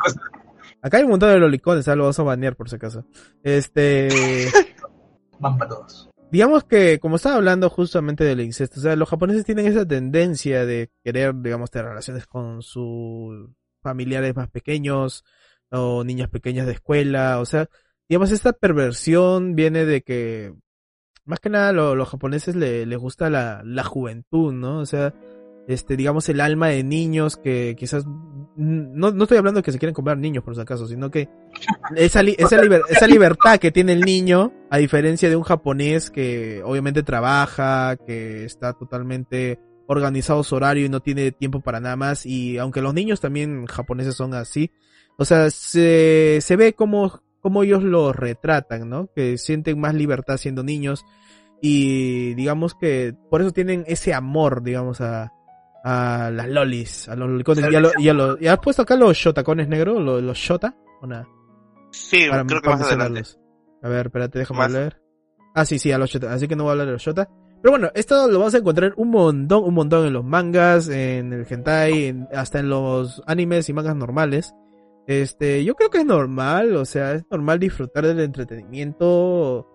Acá hay un montón de lolicones, ¿sabes? lo vamos a banear por si acaso. Este... [laughs] Van para todos. digamos que, como estaba hablando justamente del incesto, o sea, los japoneses tienen esa tendencia de querer, digamos, tener relaciones con sus familiares más pequeños o niñas pequeñas de escuela, o sea, digamos, esta perversión viene de que, más que nada, lo- los japoneses le, les gusta la, la juventud, ¿no? O sea, este, digamos, el alma de niños que quizás, no, no estoy hablando de que se quieren comprar niños por si acaso, sino que esa, esa libertad que tiene el niño, a diferencia de un japonés que obviamente trabaja, que está totalmente organizado su horario y no tiene tiempo para nada más, y aunque los niños también japoneses son así, o sea, se, se ve como, como ellos lo retratan, ¿no? Que sienten más libertad siendo niños, y digamos que por eso tienen ese amor, digamos, a, a las lolis, a los lolicones, y a, lo- y a los, ¿y has puesto acá los shotacones negros, los, los shota, o nada? Sí, Para- creo que más adelante. A ver, espérate, déjame Más. leer. Ah, sí, sí, a los Shota. Así que no voy a hablar de los Shota. Pero bueno, esto lo vas a encontrar un montón, un montón en los mangas, en el hentai, en- hasta en los animes y mangas normales. Este, yo creo que es normal, o sea, es normal disfrutar del entretenimiento.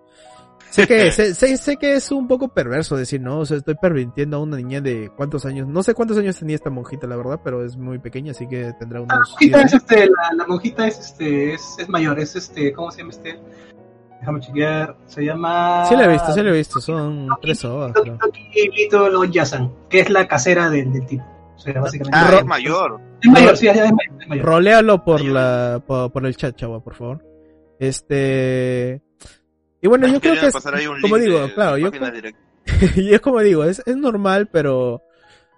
Sé que, [laughs] sé, sé, sé que es un poco perverso decir, no, o sea, estoy pervirtiendo a una niña de cuántos años, no sé cuántos años tenía esta monjita, la verdad, pero es muy pequeña, así que tendrá La unos... monjita 10 es este, la, la monjita es este, es, es mayor, es este, ¿cómo se llama este? Déjame chequear, se llama... Sí la he visto, sí la he visto, son tres horas, creo. Toki Lito Lonyasan, que es la casera del, del tipo. O sea, básicamente. Ah, es mayor. es mayor, sí, es mayor. es mayor. Roléalo por la por, por el chat, chavo, por favor. Este y bueno, yo creo que es, como digo, de- de claro, yo [laughs] y es como digo, es, es normal, pero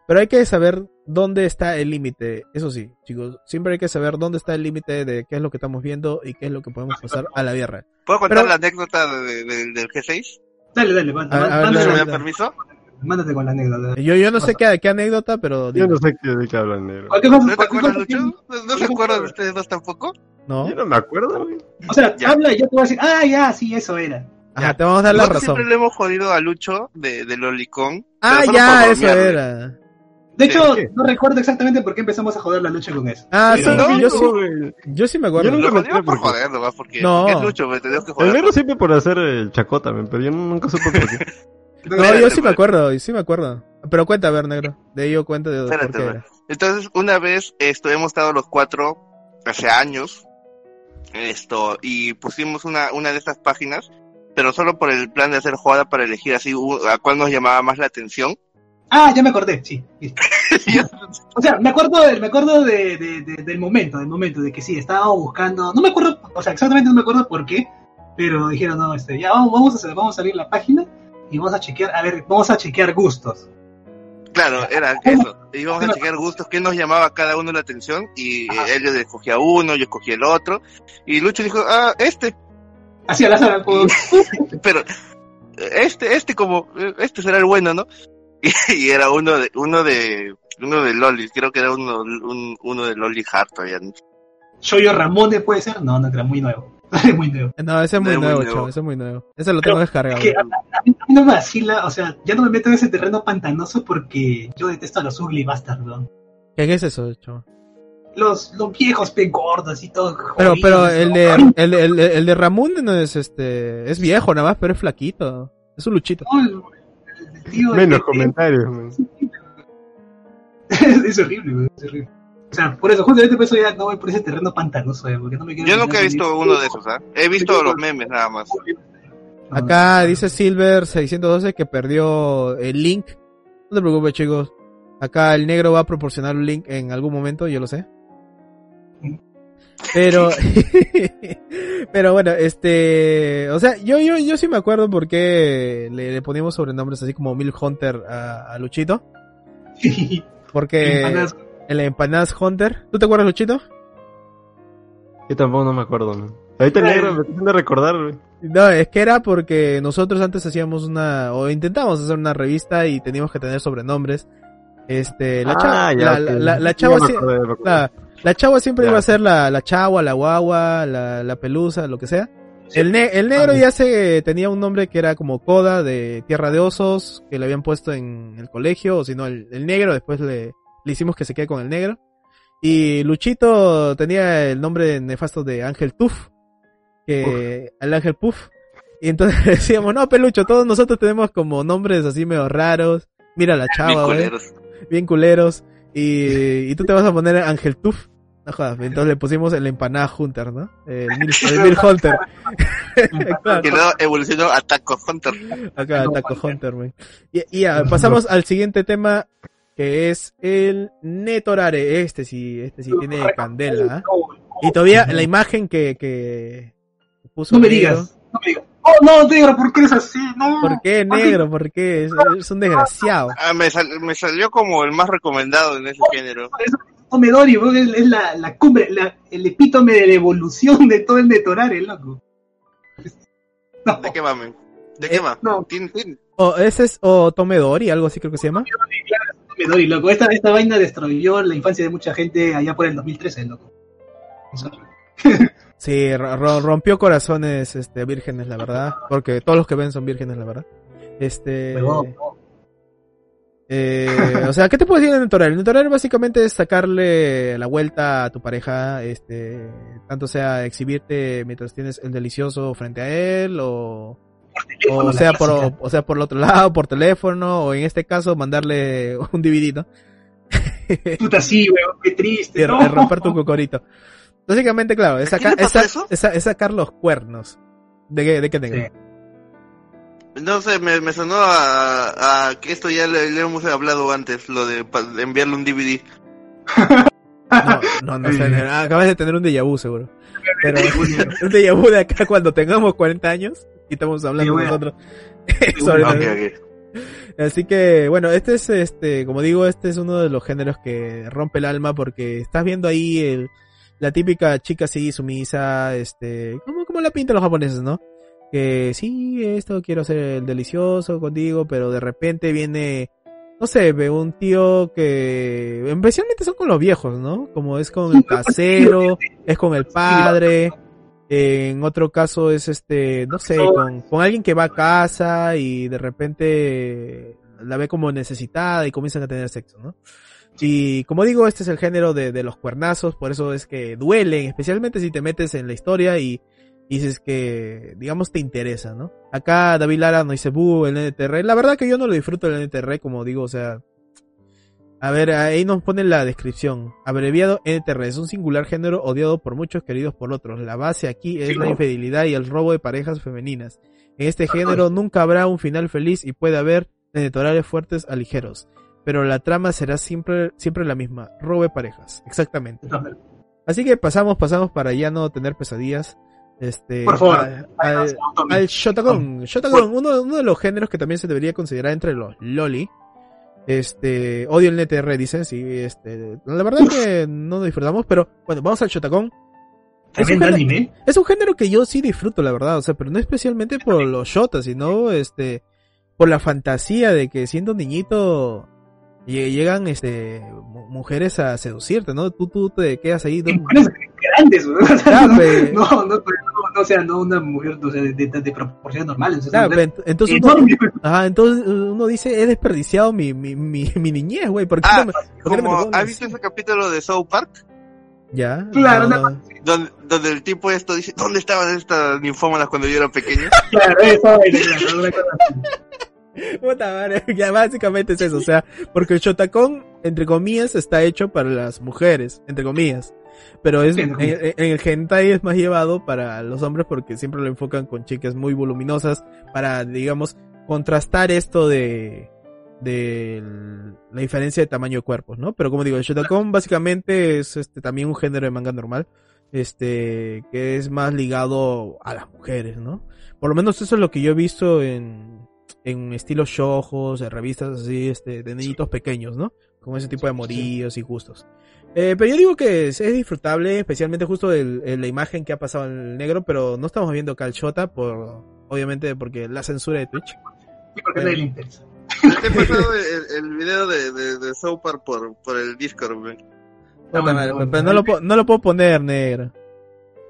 pero hay que saber dónde está el límite. Eso sí, chicos, siempre hay que saber dónde está el límite de qué es lo que estamos viendo y qué es lo que podemos pasar a la guerra. ¿Puedo contar Pero- la anécdota de- de- del G6? Dale, dale, man- A ver, a ver, ¿No mándate, se me dale. da permiso? mándate con la anécdota. Yo yo no sé qué, qué anécdota, pero Yo no sé qué, de qué hablan, ¿No te acuerdas, no se acuerdan ustedes dos tampoco? ¿No? Yo no me acuerdo, güey. O sea, Ya. habla y yo te voy a decir, ah, ya, sí, eso era. Ajá, te vamos a dar la razón. siempre le hemos jodido a Lucho de, de Lolicón. Ah, ya, por eso era. De hecho, ¿qué? no recuerdo exactamente por qué empezamos a joder la lucha con eso. Ah, sí, no, yo sí, yo sí me acuerdo. Yo nunca me por por qué. joder, nomás, porque, No. porque es Lucho, me tenemos que El joder. negro siempre por hacer el chacota, men, pero yo nunca supe por qué. [laughs] No, yo sí me acuerdo, y sí me acuerdo. Pero cuenta, a ver, negro. De ello cuenta de por Espérate, qué pues. era. Entonces, una vez esto, hemos estado los cuatro hace años esto y pusimos una, una de estas páginas, pero solo por el plan de hacer jugada para elegir así a cuál nos llamaba más la atención. Ah, ya me acordé, sí. [laughs] O sea, me acuerdo, del- me acuerdo de, de- de- del momento, del momento, de que sí, estábamos buscando, no me acuerdo, o sea, exactamente no me acuerdo por qué, pero dijeron, no, este, ya vamos, vamos a vamos a abrir la página y vamos a chequear, a ver, vamos a chequear gustos. Claro, era eso. Íbamos a chequear gustos, qué nos llamaba a cada uno la atención y Ajá. eh, él escogía uno, yo escogía el otro y Lucho dijo, ah, este, Así al azar, como, [laughs] pero este, este como, este será el bueno, ¿no? [laughs] Y, y era uno de, uno de, uno de Loli, creo que era uno, un- uno de Loli Hart todavía. Shoyo Ramone puede ser, no, no, era muy nuevo, [laughs] muy nuevo. No, ese es muy Es muy nuevo, nuevo. chavo, ese es muy nuevo. Ese lo tengo descargado. Es que a, a mí no me vacila, o sea, ya no me meto en ese terreno pantanoso porque yo detesto a los ugly bastards, weón. ¿Qué es eso, chavo? Los, los viejos pe gordos y todo. Pero, jodidos, pero el ¿no? de, el, de- el, de- el de Ramón no es este, es viejo nada más, pero es flaquito. Es un luchito. No, el- el tío- Menos el- comentarios, men. es, [laughs] es horrible, güey, es horrible. O sea, por eso, justamente por eso ya no voy por ese terreno pantanoso, eh, porque no me quiero Yo nunca he visto uno de esos, ¿ah? He visto los memes nada más. Acá dice Silver 612 que perdió el link. No te preocupes, chicos. Acá el negro va a proporcionar un link en algún momento, yo lo sé. Pero, [laughs] [laughs] pero bueno, este, o sea, yo, yo, yo sí me acuerdo por qué le, le poníamos sobrenombres así como Milk Hunter a, a Luchito. [laughs] Porque El Empanadas Hunter. ¿Tú te acuerdas, Luchito? Yo tampoco no me acuerdo, men. Ahorita el negro me está haciendo recordar, güey. No, es que era porque nosotros antes hacíamos una, o intentábamos hacer una revista y teníamos que tener sobrenombres. Este, la chava, Ah, ya, la, la, la, la chava, la, chava siempre Ya. iba a ser la, la chagua, la guagua, la, la pelusa, lo que sea. El, ne- el negro Ah, ya se tenía un nombre que era como Coda de Tierra de Osos, que le habían puesto en el colegio, o si no, el, el negro, después le, le hicimos que se quede con el negro. Y Luchito tenía el nombre nefasto de Ángel Tuf, que el Ángel Puff. Y entonces [laughs] decíamos, no, pelucho, todos nosotros tenemos como nombres así medio raros. Mira la Bien chava, güey, culeros. bien culeros. Y, y tú te vas a poner Ángel Tuf. No jodas, entonces le pusimos el empanada Hunter, ¿no? El Mil, el Mil [laughs] Hunter. [laughs] Claro. Que luego evolucionó a Taco Hunter. Acá, Taco Hunter. Y, y ya, pasamos al siguiente tema, que es el Netorare. Este sí, este sí tiene candela. ¿ah? Y todavía la imagen que, que puso No me negro. digas, no me digas. Oh, no, negro, ¿por qué eres así? No. ¿Por qué negro? ¿Por qué? Es, es un desgraciado. Ah, me, sal- me salió como el más recomendado en ese género. Tomedori, weón, es, es la, la cumbre, la, el epítome de la evolución de todo el Netorare, loco. No, ¿De qué mamen? ¿De qué más? no, ¿Tiene- tiene- O ese es o Tomedori, algo así creo que se llama. Tomedori, loco. Esta, esta vaina destruyó la infancia de mucha gente allá por el 2013, loco. [laughs] Sí, ro- ro- rompió corazones este vírgenes, la verdad, porque todos los que ven son vírgenes, la verdad. Este Eh, o sea, ¿qué te puedo decir de Netorare? Netorare básicamente es sacarle la vuelta a tu pareja, este, tanto sea exhibirte mientras tienes el delicioso frente a él, o, o sea por, o sea por el otro lado, por teléfono, o en este caso mandarle un DVD, ¿no? [laughs] Puta, sí, weón, qué triste. No. r- romper tu cocorito. Básicamente, claro, es, ¿A quién saca- es, sacar los cuernos. ¿De qué, de qué tengo? Sí. No sé, me, me sonó a, a que esto ya le, le hemos hablado antes, lo de, de enviarle un DVD. No, no, no sé, acabas de tener un déjà vu seguro. Pero [laughs] un déjà vu de acá cuando tengamos 40 años y estamos hablando Sí, bueno. nosotros. [laughs] sobre Ok, la- ok. Así que, bueno, este es, este, como digo, este es uno de los géneros que rompe el alma porque estás viendo ahí el, la típica chica así sumisa, este, como, como la pintan los japoneses, ¿no? Que sí, esto quiero hacer el delicioso contigo, pero de repente viene, no sé, ve un tío que, especialmente son con los viejos, ¿no? Como es con el [laughs] casero, es con el padre, en otro caso es este, no sé, con, con alguien que va a casa y de repente la ve como necesitada y comienzan a tener sexo, ¿no? Y como digo, este es el género de, de los cuernazos, por eso es que duelen, especialmente si te metes en la historia y, y dices que, digamos, te interesa, ¿no? Acá David Lara no dice, buh, el NTR. La verdad que yo no lo disfruto el NTR, como digo, o sea, a ver, ahí nos pone la descripción. Abreviado NTR es un singular género odiado por muchos, queridos por otros. La base aquí es Sí, la infidelidad y el robo de parejas femeninas. En este género nunca habrá un final feliz y puede haber editoriales fuertes a ligeros. Pero la trama será siempre, siempre la misma. Robo de parejas. Exactamente. Así que pasamos, pasamos para ya no tener pesadillas. Este, Por favor. al, al uno, uno de los géneros que también se debería considerar entre los loli. Este, odio el NTR, dicen, sí, este, la verdad es que no disfrutamos, pero bueno, vamos al Shotagon. Es un, género, anime. es un género que yo sí disfruto, la verdad, o sea, pero no especialmente por los shotas, sino, este, por la fantasía de que siendo un niñito lle- llegan, este, mu- mujeres a seducirte, ¿no? Tú, tú te quedas ahí. Mujeres grandes, ¿no? [laughs] No, no, no, o sea, no una mujer o sea, de, de, de proporciones normales. O sea, Claro, mujer entonces uno, enorme. [laughs] ajá, entonces uno dice, he desperdiciado mi, mi, mi, [laughs] mi niñez, güey, ¿por qué Ah, no me, por qué no me Como, ¿Has visto ese capítulo de South Park? Ya. Claro, no, no. Donde, donde el tipo esto dice, ¿dónde estaban estas ninfómanas cuando yo era pequeño? [laughs] Claro, eso. Puta madre, ya básicamente es eso, o sea, porque el Shotacón, entre comillas, está hecho para las mujeres, entre comillas. Pero es, en, el hentai es más llevado para los hombres porque siempre lo enfocan con chicas muy voluminosas para, digamos, contrastar esto de, de la diferencia de tamaño de cuerpos, ¿no? Pero como digo, el Shotacón básicamente es este también un género de manga normal, este, que es más ligado a las mujeres, ¿no? Por lo menos eso es lo que yo he visto en, en estilos shojos, en revistas así, este, de niñitos pequeños, ¿no? Con ese tipo de morillos y gustos. Eh, pero yo digo que es, es disfrutable, especialmente justo el, el- la imagen que ha pasado en el negro, pero no estamos viendo Shota por, obviamente porque la censura de Twitch. Sí, porque nadie le interesa. Te he pasado el, el video de, de, por, por el Discord, güey. Bueno, madre, bueno. pero no lo, puedo- no lo puedo poner negro.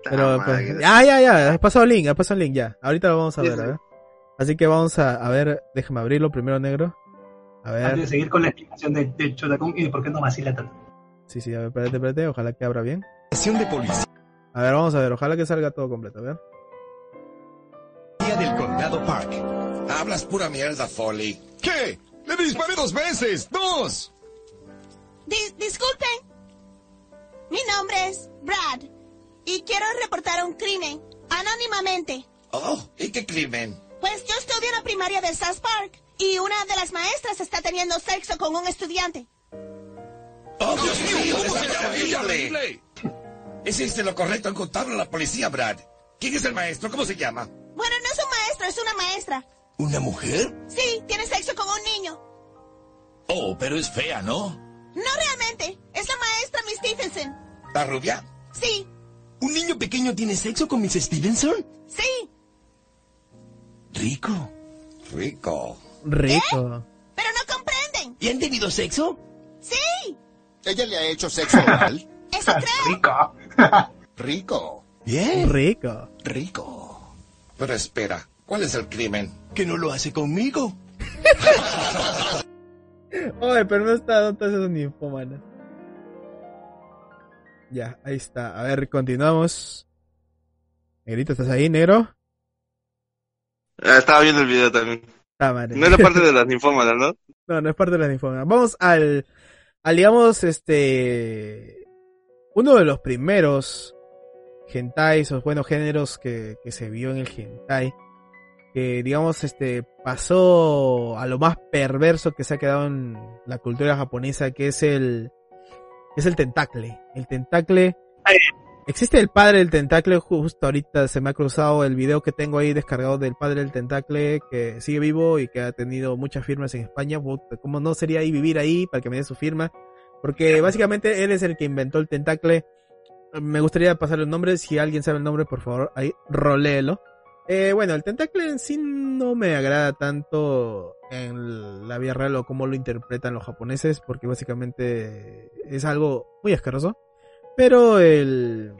Pero, Ah, pues, madre. ya, ya, ya, ha pasado el link, ha pasado el link, ya. Ahorita lo vamos a Sí, ver, sí. ver. Así que vamos a, a ver, déjame abrirlo primero negro. A Antes de ver, seguir con la explicación de- del Chotacón y de por qué no vacila tanto. Sí, sí, a ver, espérate, espérate, ojalá que abra bien. Estación de policía A ver, vamos a ver, ojalá que salga todo completo, a ver. del Condado Park. Hablas pura mierda, Foley. ¿Qué? ¡Le disparé dos veces! ¡Dos! Dis- disculpen. Mi nombre es Brad y quiero reportar un crimen anónimamente. Oh, ¿y qué crimen? Pues yo estudio en la primaria de South Park y una de las maestras está teniendo sexo con un estudiante. ¡Oh, Dios mío! ¡Eso es! Hiciste lo correcto en contarlo a la policía, Brad. ¿Quién es el maestro? ¿Cómo se llama? Bueno, no es un maestro, es una maestra. ¿Una mujer? Sí, tiene sexo con un niño. Oh, pero es fea, ¿no? No realmente, es la maestra Miss Stephenson. ¿La rubia? Sí, ¿Un niño pequeño tiene sexo con Miss Stevenson? sí, Rico. Rico. Rico. pero no comprenden. ¿Y han tenido sexo? ¿Ella le ha hecho sexo oral? [laughs] eso creo. Rico. [laughs] Rico. Bien. Rico. Rico. Pero espera, ¿cuál es el crimen? Que no lo hace conmigo. [laughs] Oye, pero no está dando todas esas ninfomanas. Ya, ahí está. A ver, continuamos. Negrito, ¿estás ahí, negro? Ah, estaba viendo el video también. Ah, madre. No era parte de las ninfómanas, ¿no? No, no es parte de la ninfomanas. Vamos al, al, digamos, este, uno de los primeros hentais, o bueno, géneros que, que se vio en el hentai, que digamos este pasó a lo más perverso que se ha quedado en la cultura japonesa, que es el es el tentacle. El tentacle existe el padre del tentacle, justo ahorita se me ha cruzado el video que tengo ahí descargado del padre del tentacle que sigue vivo y que ha tenido muchas firmas en España. ¿Cómo no sería ahí vivir ahí para que me dé su firma? Porque básicamente él es el que inventó el tentacle. Me gustaría pasarle el nombre, si alguien sabe el nombre, por favor, ahí roléelo. Eh, bueno, el tentacle en sí no me agrada tanto en la vida real o cómo lo interpretan los japoneses, porque básicamente es algo muy asqueroso. Pero el,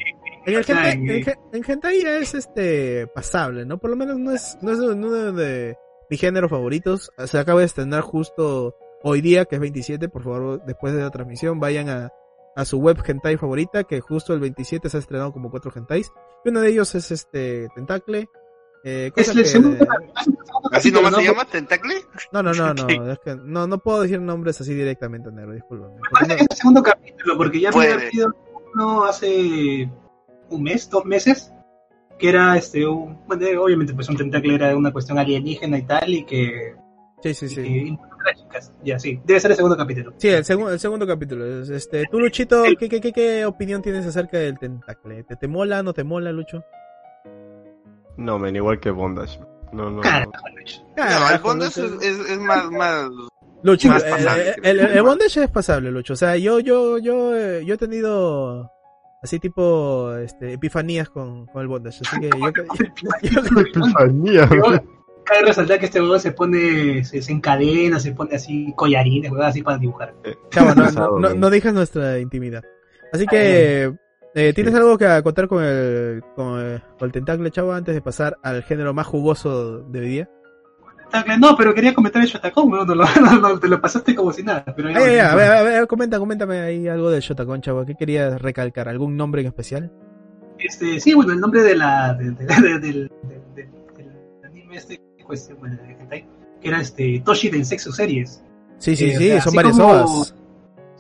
en el hentai, en, en hentai es este pasable, ¿no? Por lo menos no es, no es uno de mis géneros favoritos. Se acaba de estrenar justo hoy día, que es 27, por favor, después de la transmisión, vayan a, a su web hentai favorita, que justo el 27 se ha estrenado como cuatro hentais. Y uno de ellos es este Tentacle. Eh, Es cosa el que- segundo ¿Así nomás se ¿no? llama? ¿Tentacle? No, no, no, [laughs] no, es que no, no puedo decir nombres así directamente. Me parece que es el segundo capítulo, porque ya había Puede. habido uno hace un mes, dos meses, que era este un, bueno, eh, obviamente pues un tentacle era una cuestión alienígena y tal, y que, Sí, sí, y sí. que involucra a chicas. Ya, sí, debe ser el segundo capítulo. Sí, el, segundo el segundo capítulo. es, Este, tú, Luchito, ¿qué, qué, qué, qué opinión tienes acerca del tentacle? ¿Te, ¿Te mola, no te mola, Lucho? No, men, igual que Bondage. No, no. Carajo. Lucho. Carajo, fondo es, es, es más, más... Lucho, más eh, pasable, eh, el, el, el bondage es pasable, Lucho. O sea, yo, yo, yo, eh, yo he tenido así tipo, este, epifanías con, con el bondage. Así que yo, [laughs] [laughs] yo- Epifanía. Cabe resaltar que este huevón se pone, se, se encadena, se pone así collarines, huevón, así para dibujar. Chavo, no, no, no, men. no dejas nuestra intimidad. Así que, eh, ¿tienes Sí. algo que acotar con el, con el, con el tentacle, chavo, antes de pasar al género más jugoso de hoy día? No, pero quería comentar el Shotacón, huevón, no, [laughs] no, no, te lo pasaste como si nada. Pero ya, ya, a ver, a ver, comenta, coméntame ahí algo del Shotacon, chavo. ¿Qué querías recalcar? ¿Algún nombre en especial? Este, sí, bueno, el nombre de la, de- de- [laughs] de- del, del- del- del anime este, pues, bueno, que era este, Toshi en Sexo Series. Sí, sí, Eh, o sí, sea, son varias como- ovas.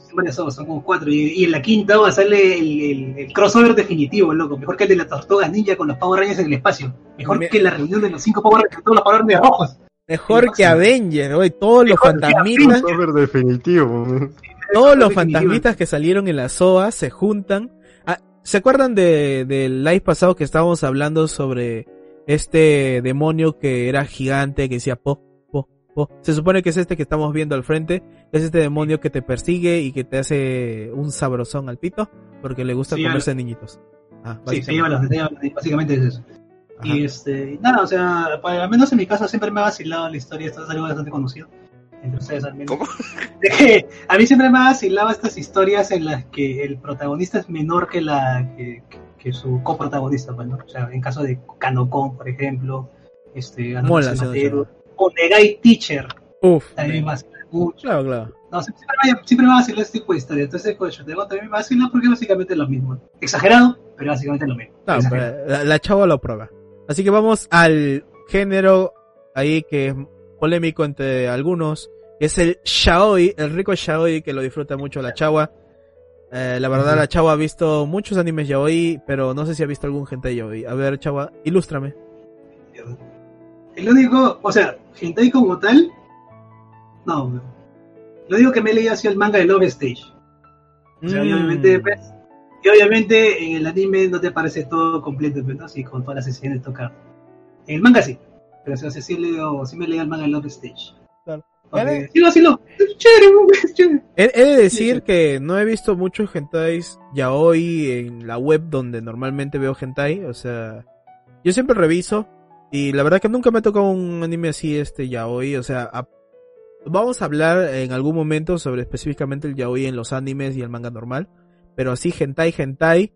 Son varias ovas, son como cuatro. Y, y en la quinta ova sale el, el- el crossover definitivo, loco. Mejor que el de las tortugas ninja con los Power Rangers en el espacio. Mejor Me- que la reunión de los cinco Power Rangers con todos los Power Rangers rojos. Mejor que. Avenger, hoy todos los Mejor fantasmitas, Crossover definitivo, todos los fantasmitas que salieron en la SOA se juntan. Ah, ¿Se acuerdan de, del live pasado que estábamos hablando sobre este demonio que era gigante, que decía po, po, po? Se supone que es este que estamos viendo al frente, es este demonio que te persigue y que te hace un sabrosón al pito, porque le gusta Sí, comerse niños. Ah, Sí, se lleva los, se lleva los- básicamente es eso. Ajá. Y este, nada, o sea, para- al menos en mi caso siempre me ha vacilado la historia, esto es algo bastante conocido. Entre ustedes al menos. ¿Cómo? De [laughs] que a mí siempre me ha vacilado estas historias en las que el protagonista es menor que la que, que- que su coprotagonista, pues, ¿no? O sea, en caso de Kanokon, por ejemplo, este, Mola, Cementerio, o Negai Teacher, Uf. también me vacila mucho. Claro, claro. No, siempre, me, siempre me va a vacilar este tipo de historia. Entonces, con Shotengo también me vacila porque básicamente es lo mismo. Exagerado, pero básicamente es lo mismo. No, Exagerado. pero la, la chava lo prueba. Así que vamos al género ahí que es polémico entre algunos, que es el Shaoi, el rico Shaoi que lo disfruta mucho la chava. Eh, la verdad, la chava ha visto muchos animes yaoi, pero no sé si ha visto algún hentai yaoi. A ver, chava, ilústrame. El único, o sea, hentai como tal, no. Lo único que me he leído ha sido el manga de Love Stage. O sea, y Mm. obviamente, pues, y obviamente en el anime no te parece todo completo, pues, ¿no? Así con todas las sesiones tocar. En el manga sí, pero o sea, sí, sí, leo, sí me leí el manga de Love Stage. Claro. Vale. sí, lo, sí, chévere, es chévere. He, he de decir Sí, sí. que no he visto muchos hentais yaoi en la web donde normalmente veo hentai, o sea, yo siempre reviso y la verdad que nunca me ha tocado un anime así este yaoi, o sea, a- vamos a hablar en algún momento sobre específicamente el yaoi en los animes y el manga normal, pero así hentai hentai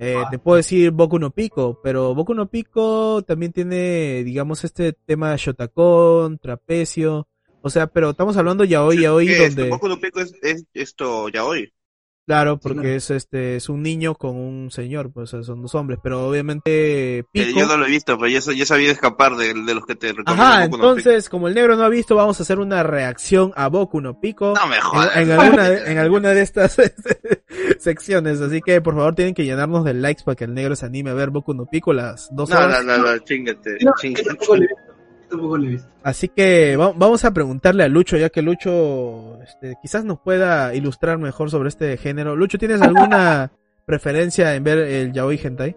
eh, Ah. te puedo decir Boku no Pico, pero Boku no Pico también tiene, digamos, este tema Shotakon, trapecio, o sea, pero estamos hablando yaoi ¿Qué es? donde... Boku no Pico es, es esto ya hoy. Claro, porque claro. es este es un niño con un señor, pues son dos hombres, pero obviamente Pico. yo no lo he visto, pero yo, sa- yo sabía escapar de, de los que te recomiendo. Ajá, Boku no entonces, como el negro no ha visto, vamos a hacer una reacción a Boku no Pico No me en, jodas. en alguna de, en alguna de estas [laughs] secciones, así que por favor tienen que llenarnos de likes para que el negro se anime a ver Boku no Pico las dos No, horas. no, no, no, chingate, yo chingate. Tampoco lo he visto. Así que va- vamos a preguntarle a Lucho, ya que Lucho este, quizás nos pueda ilustrar mejor sobre este género. Lucho, ¿tienes alguna [laughs] preferencia en ver el yaoi hentai?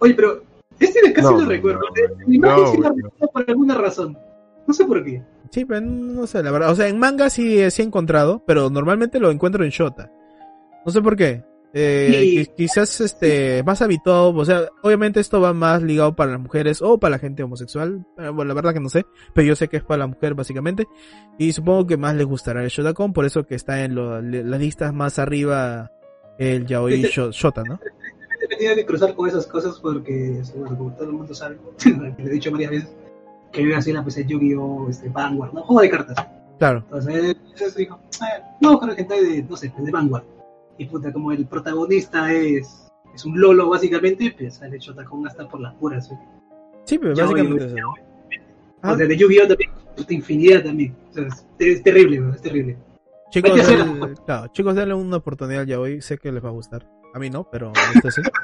Oye, pero este de casi No, lo recuerdo. no, En imagen no, sí lo no. recuerdo por alguna razón. No sé por qué. Sí, pero no sé, la verdad. O sea, en manga sí, sí he encontrado, pero normalmente lo encuentro en Shota. No sé por qué. Eh, qui- quizás este más habituado, o sea, obviamente esto va más ligado para las mujeres o para la gente homosexual, bueno, la verdad que no sé, pero yo sé que es para la mujer básicamente, y supongo que más les gustará el Shotacon, por eso que está en lo- las listas más arriba el yaoi sho- Shota, ¿no? Tenía que cruzar con esas cosas porque, bueno, como todo el mundo sabe, [laughs] que le he dicho varias veces, que yo así la PC Yu-Gi-Oh! Este, Vanguard, ¿no? Juego de cartas. Claro. Entonces, entonces dijo, eh, no, creo que hentai de, no sé, de Vanguard. Y puta, como el protagonista es, es un lolo básicamente, pues sale Shotacon hasta por las puras. ¿eh? Sí, pero Yaoi, básicamente. ¿no? Ah. O sea, de Yu-Gi-Oh! también, puta infinidad también. O sea, es, es terrible, bro, es terrible. Chicos, claro, chicos, denle una oportunidad al yaoi, sé que les va a gustar. A mí no, pero a ustedes sí. [laughs]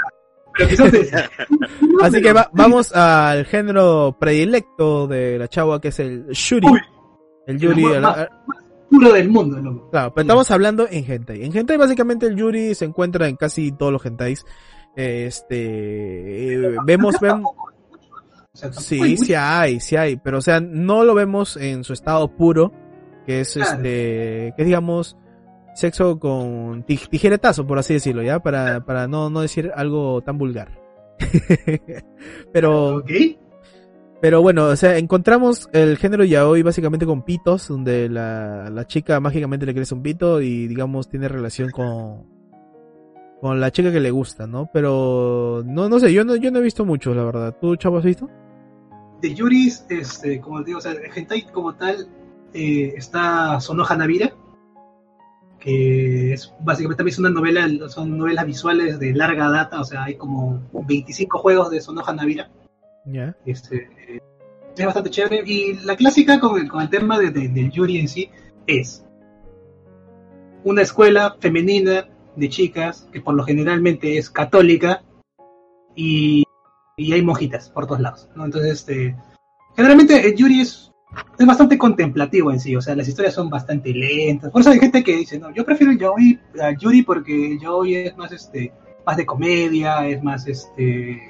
[laughs] Así que va- vamos al género predilecto de la chava, que es el Shuri. Uy. el Yuri. El el- más- puro del mundo, loco. claro, pero estamos hablando en hentai. En hentai básicamente el Yuri se encuentra en casi todos los hentais. Este, eh, vemos, vemos, O sea, sí, sí hay, sí hay, pero o sea, no lo vemos en su estado puro, que es Claro. este, que digamos, sexo con ti- tijeretazo, por así decirlo, ¿ya? Para, para no, no decir algo tan vulgar. [laughs] pero, Ok. Pero bueno, o sea, encontramos el género yaoi básicamente con pitos, donde la, la chica mágicamente le crece un pito y digamos tiene relación con, con la chica que le gusta, ¿no? Pero, no, no sé, yo no, yo no he visto mucho, la verdad. ¿Tú, chavo, has visto? De Yuris, este, como te digo, o sea, el hentai como tal, eh, está Sonoha Navira, que es básicamente también es una novela, son novelas visuales de larga data, o sea, hay como 25 juegos de Sonoha Navira. Ya. Este, es bastante chévere. Y la clásica con el, con el tema de, de- del Yuri en sí es una escuela femenina de chicas que por lo generalmente es católica y, y hay monjitas por todos lados. ¿no? Entonces, este, generalmente el Yuri es, es bastante contemplativo en sí, o sea, las historias son bastante lentas. Por eso hay gente que dice, no, yo prefiero el Yuri porque el Yaoi es más, este, más de comedia, es más, este,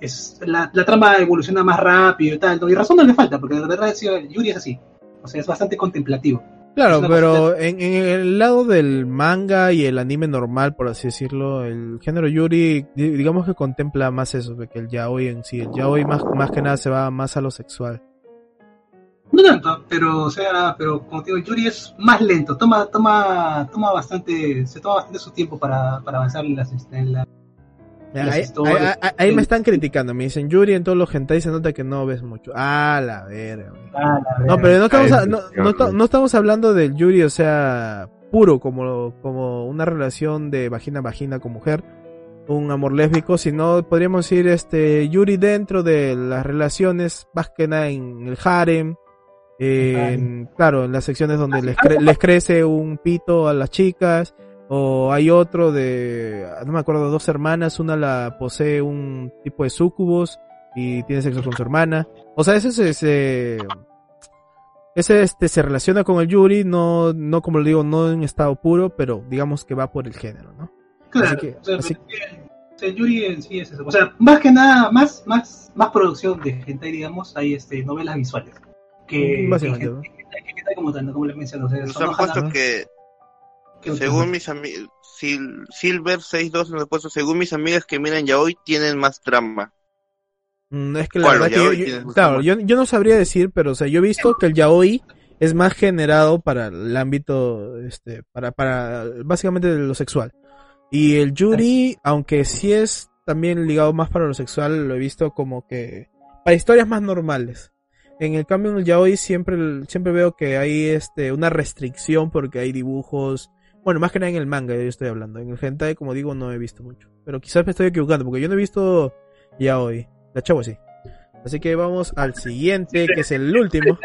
es la, la trama evoluciona más rápido y tal. ¿no? Y razón no le falta, porque de verdad sí, el Yuri es así. O sea, es bastante contemplativo. Claro, Es pero en, en el lado del manga y el anime normal, por así decirlo, el género Yuri, di- digamos que contempla más eso de que el yaoi en sí. El yaoi más, más que nada se va más a lo sexual. No tanto, pero o sea, pero como te digo, Yuri es más lento, toma, toma, toma bastante, se toma bastante su tiempo para, para avanzar en las, en la- Ahí, historias. ahí- ahí- ahí me están criticando, me dicen Yuri en todos los hentai se nota que no ves mucho. Ah, la verga. Ah, No, pero no estamos, a- no, estamos hablando del Yuri, o sea, puro, como, como una relación de vagina a vagina con mujer, un amor lésbico, sino podríamos decir este Yuri dentro de las relaciones, más que nada en el harem, en, claro, en las secciones donde les, cre- les crece un pito a las chicas, o hay otro de, no me acuerdo, dos hermanas, una la posee un tipo de sucubos y tiene sexo con su hermana. O sea, ese es ese, ese este se relaciona con el Yuri, no, no como lo digo, no en estado puro, pero digamos que va por el género, ¿no? Claro, Así que- o sea, así- el Yuri en sí es eso. O sea, más que nada, más, más, más producción de hentai, digamos, hay este, novelas visuales. Que, básicamente, que, que, que como les menciono. O sea, son que- según mis amigos, Silver 62 nos puesto, según mis amigas que miran ya hoy, tienen más trama. Mm, Es que la Bueno, verdad que yo- claro, yo, yo no sabría decir, pero o sea, yo he visto que el yaoi es más generado para el ámbito, este, para, para, básicamente de lo sexual. Y el yuri, aunque sí es también ligado más para lo sexual, lo he visto como que para historias más normales. En el cambio en el yaoi siempre, siempre veo que hay este, una restricción porque hay dibujos, bueno, más que nada en el manga yo estoy hablando. En el hentai, como digo, no he visto mucho. Pero quizás me estoy equivocando porque yo no he visto yaoi. La chavo sí. Así que vamos al siguiente, que es el último.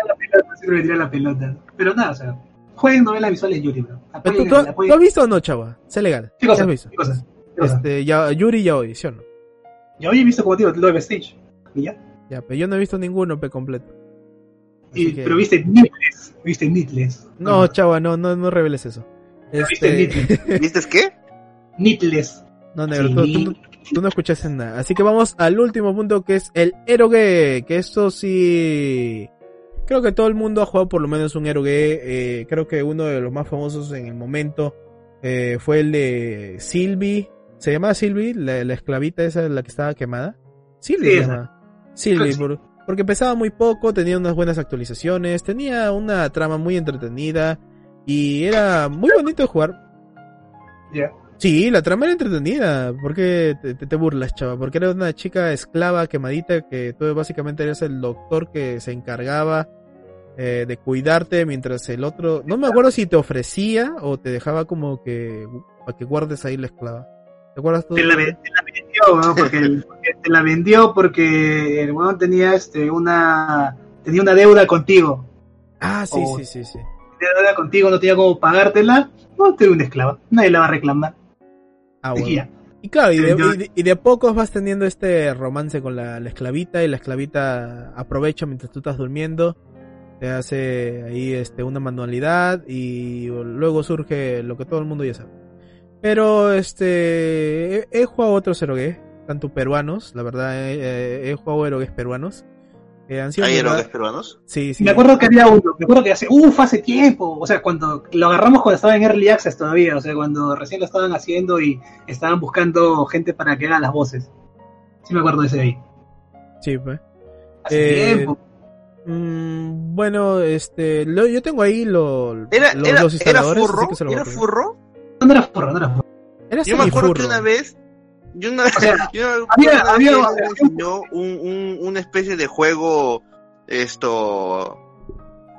Siempre me tira la pelota. Pero nada, o sea, jueguen novelas visuales Yuri, bro. ¿Tú, Apoyen, tú- apoyen- tú has visto o no, chava? Sé legal. ¿Qué cosa? has visto? ¿Qué cosa? ¿Qué cosa? Este, ya, Yuri Yaoi, ¿sí o no? Yo había visto como digo, Love Stage. ¿Y ya? Ya, pero yo no he visto ninguno pe completo. Y, que- Pero viste Needless. Viste Needless. No, chava, no, no, no reveles eso. ¿Viste Este... ¿Viste [laughs] qué? Needless. No, negro, Sí. tú, tú- tú no escuchaste nada. Así que vamos al último punto que es el erogue. Que esto sí. Creo que todo el mundo ha jugado por lo menos un erogue. Eh, creo que uno de los más famosos en el momento eh, fue el de Sylvie. ¿Se llamaba Sylvie? La, la esclavita esa, la que estaba quemada. Sylvie Sí, se esa. llama. Sylvie, Creo que por- porque pesaba muy poco, tenía unas buenas actualizaciones, tenía una trama muy entretenida y era muy bonito de jugar. Ya. Sí, la trama era entretenida. ¿Por qué te, te- te burlas, chava? Porque era una chica esclava quemadita que tú básicamente eres el doctor que se encargaba eh, de cuidarte mientras el otro... No me acuerdo si te ofrecía o te dejaba como que para que guardes ahí la esclava. ¿Te acuerdas tú? Te la, ve- te la vendió, weón, porque, te la vendió porque el weón tenía este una tenía una deuda contigo. Ah, sí, sí, sí, sí. Tenía deuda contigo, no tenía cómo pagártela. No, te una esclava. Nadie la va a reclamar. Ah, Y bueno. Y claro, y de, y de- y de a pocos vas teniendo este romance con la, la esclavita y la esclavita aprovecha mientras tú estás durmiendo, te hace ahí este una manualidad y luego surge lo que todo el mundo ya sabe. Pero este he, he jugado otros erogues, tanto peruanos, la verdad he, he- he jugado erogues peruanos. Que han sido ¿Hay peruanos? Sí, sí. Me acuerdo que había uno, me acuerdo que hace, uff, hace tiempo, o sea, cuando lo agarramos cuando estaba en Early Access todavía, o sea, cuando recién lo estaban haciendo y estaban buscando gente para que haga las voces. Sí me acuerdo de ese de ahí. Sí, pues. Hace Eh, tiempo. Mm, bueno, este, lo- yo tengo ahí lo- ¿Era, los, era, los era instaladores, así furro? lo ¿Era furro? No era furro, no era furro. Era Yo me acuerdo que una vez. Yo una, O sea, [laughs] yo me había- sea, me enseñó un, un, una especie de juego. Esto.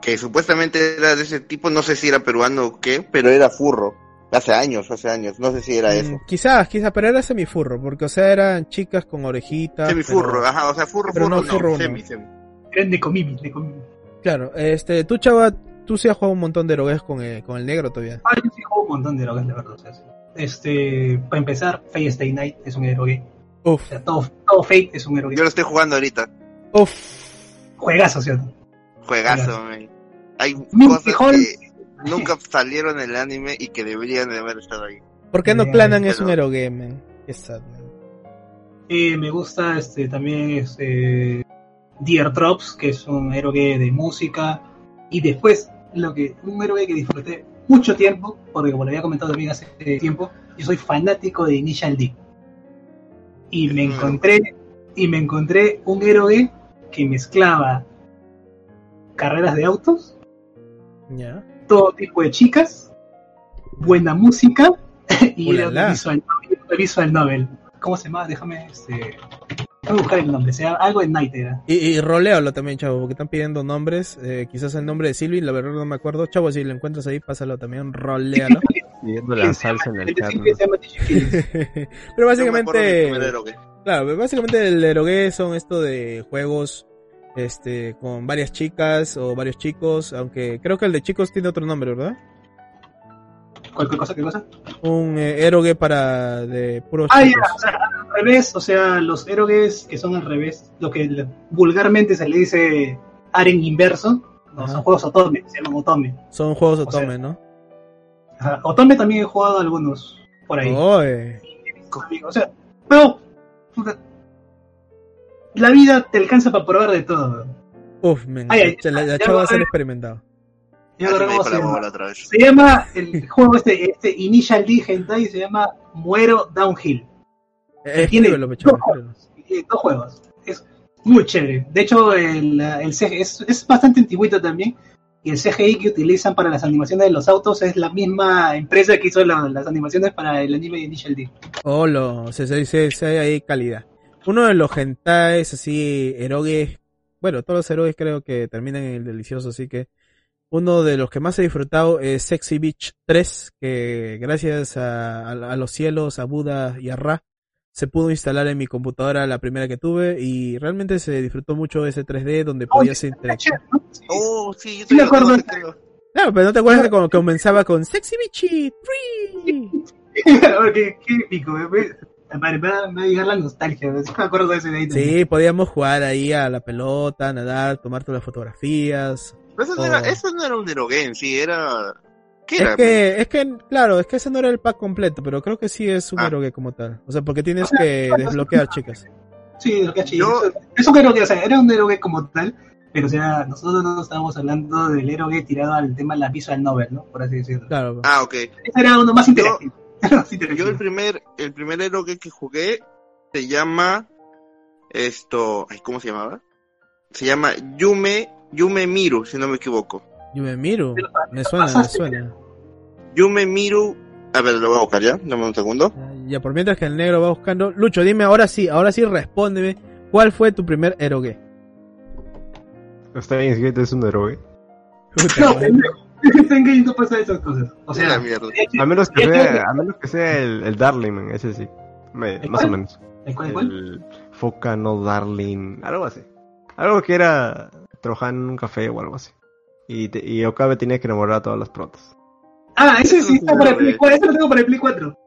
Que supuestamente era de ese tipo. No sé si era peruano o qué. Pero era furro. Hace años, hace años. No sé si era Mm, eso. Quizás, quizás, pero era semifurro, porque o sea, eran chicas con orejitas. Semifurro, pero- ajá. O sea, furro, pero furro, no no. furro, no. semi, semi. Era Necomimi, Necomimi. Claro, este, tú chava, tú sí has jugado un montón de erogues con el, con el negro todavía. Ah, yo sí juego un montón de erogues, la verdad. o sea, sí. Este, para empezar, Fate Stay Night es un erogue. Uf, O sea, todo, todo Fate es un erogue. Yo lo estoy jugando ahorita. uf. Juegazo, ¿cierto? Juegazo, man. Hay Minty cosas Hall. que nunca salieron en el anime y que deberían de haber estado ahí. ¿Por qué no Bien, Clanan es un pero- erogue, man? Qué sad, man. Eh, me gusta este también este Dear Drops, que es un erogue de música. Y después, lo que un erogue que disfruté mucho tiempo, porque como le había comentado también hace tiempo, yo soy fanático de Initial D. Y me encontré, y me encontré un erogue que mezclaba carreras de autos, todo tipo de chicas, buena música [laughs] y era Ulala. visual, visual novel. ¿Cómo se llama? Déjame, este, déjame buscar el nombre. sea algo de Night era. Y, y rolealo también, chavo, porque están pidiendo nombres. eh, quizás el nombre de Silvi, la verdad no me acuerdo. Chavo, si lo encuentras ahí, pásalo también, rolealo. [laughs] Pidiendo la [laughs] salsa en el chat. [laughs] Pero básicamente, claro, básicamente el erogue son esto de juegos este con varias chicas o varios chicos, aunque creo que el de chicos tiene otro nombre, ¿verdad? Cualquier cosa, ¿qué cosa? Un eh, erogue para de puros Ah, ya, chicos. o sea, al revés, o sea, los erogues que son al revés, lo que le- vulgarmente se le dice aren inverso, no, Ajá. son juegos otome, se llaman otome. Son juegos o sea, otome, ¿no? Ajá, Otome también he jugado algunos por ahí. Oye. O sea, pero la vida te alcanza para probar de todo. Uf, men, Ay, ay, la, la ya chava va a ser se otra vez. Se llama el juego este, este Initial D Hentai se llama Muero Downhill. Eh, Tiene Escríbelo, pe, chavo, dos juegos. Tiene dos juegos. Es muy chévere. De hecho, el, el CGI es, es bastante antiguito también. Y el CGI que utilizan para las animaciones de los autos es la misma empresa que hizo la- las animaciones para el anime de Initial D. Oh, lo, se, se hay ahí calidad. Uno de los hentais así, erogues, bueno, todos los erogues creo que terminan en el delicioso, así que uno de los que más he disfrutado es Sexy Beach 3, que gracias a, a- a los cielos, a Buda y a Ra, se pudo instalar en mi computadora la primera que tuve y realmente se disfrutó mucho ese 3D donde podías interactuar. Oh, sí, yo Sí, me acuerdo. Claro, pero no te acuerdas de cómo comenzaba con Sexy Beachy 3. Porque, qué épico, me- Me va, me va a llegar la nostalgia, me acuerdo de ese de ahí también. Sí, podíamos jugar ahí a la pelota, nadar, tomar todas las fotografías. Pero Eso no, Oh. era, eso no era un erogen, sí, era... ¿Qué Es era? que, es que, claro, es que ese no era el pack completo, pero creo que sí es un Ah. como tal. O sea, porque tienes que desbloquear chicas. Sí. Yo- Eso, eso creo que, o sea, era un eroge como tal, pero o sea, nosotros no estábamos hablando del eroge tirado al tema de la visual novel, ¿no? Por así decirlo. Claro. Ah, ok. Ese era uno más interactivo. [laughs] Más Yo interactivo. el primer, el primer eroge que jugué se llama... Esto... Ay, ¿Cómo se llamaba? Se llama Yume, Yume Miru, si no me equivoco. Yo me miro. Me suena, me suena. Yume Miru... A ver, lo voy a buscar ya, dame un segundo. Ya, por mientras que el negro va buscando. Lucho, dime ahora sí, ahora sí respóndeme. ¿Cuál fue tu primer erogue? Steins Gate es un héroe. Puta No, y no pasa esas cosas. O sea, mierda. A menos que ¿Qué- qué- sea, a menos que sea el, el Darling, man, ese sí. Me- ¿El más cuál? o menos. ¿el cuál, el cuál? El Foca no Darling, algo así. Algo que era trabajar en un café o algo así. Y, te- y Okabe tenía que enamorar a todas las protas. Ah, ese sí está para el Play Eroge. 4. Ese lo tengo para el Play 4.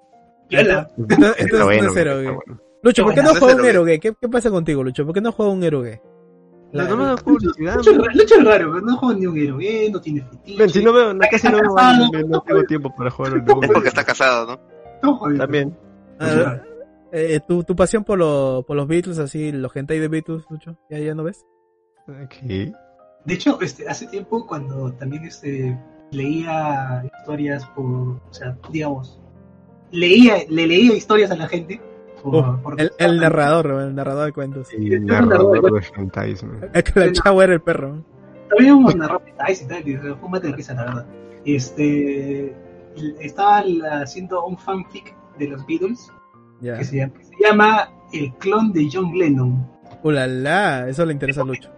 Yola. Entonces, entonces Está no bueno, es bueno. Lucho, ¿por qué no juega un erogue. ¿Qué, ¿Qué pasa contigo, Lucho? ¿Por qué no juega un erogue? No, no me da curiosidad. Lucho Lucho es raro, no juega ni un eroge, no tiene fetiche. Ven, si no veo, casi no veo anime, no tengo tiempo para jugar el Es porque está casado, ¿no? También. Ah, eh, ¿tu, tu pasión por, lo- por los Beatles, así, los hentai de Beatles, Lucho, ¿ya, ya no ves? ¿Qué? De hecho, este, hace tiempo cuando también este, leía historias por, o sea, digamos, leía, le leía historias a la gente. por- el, el narrador, el narrador de cuentos. Sí, un narrador narrador. de man. Es que la chava era el perro. También un narrador y tal, y fue un mate de risa, la verdad. Este, estaba haciendo un fanfic de los Beatles que se llama, que se llama El clon de John Lennon. Ulala, eso le interesa a Lucho.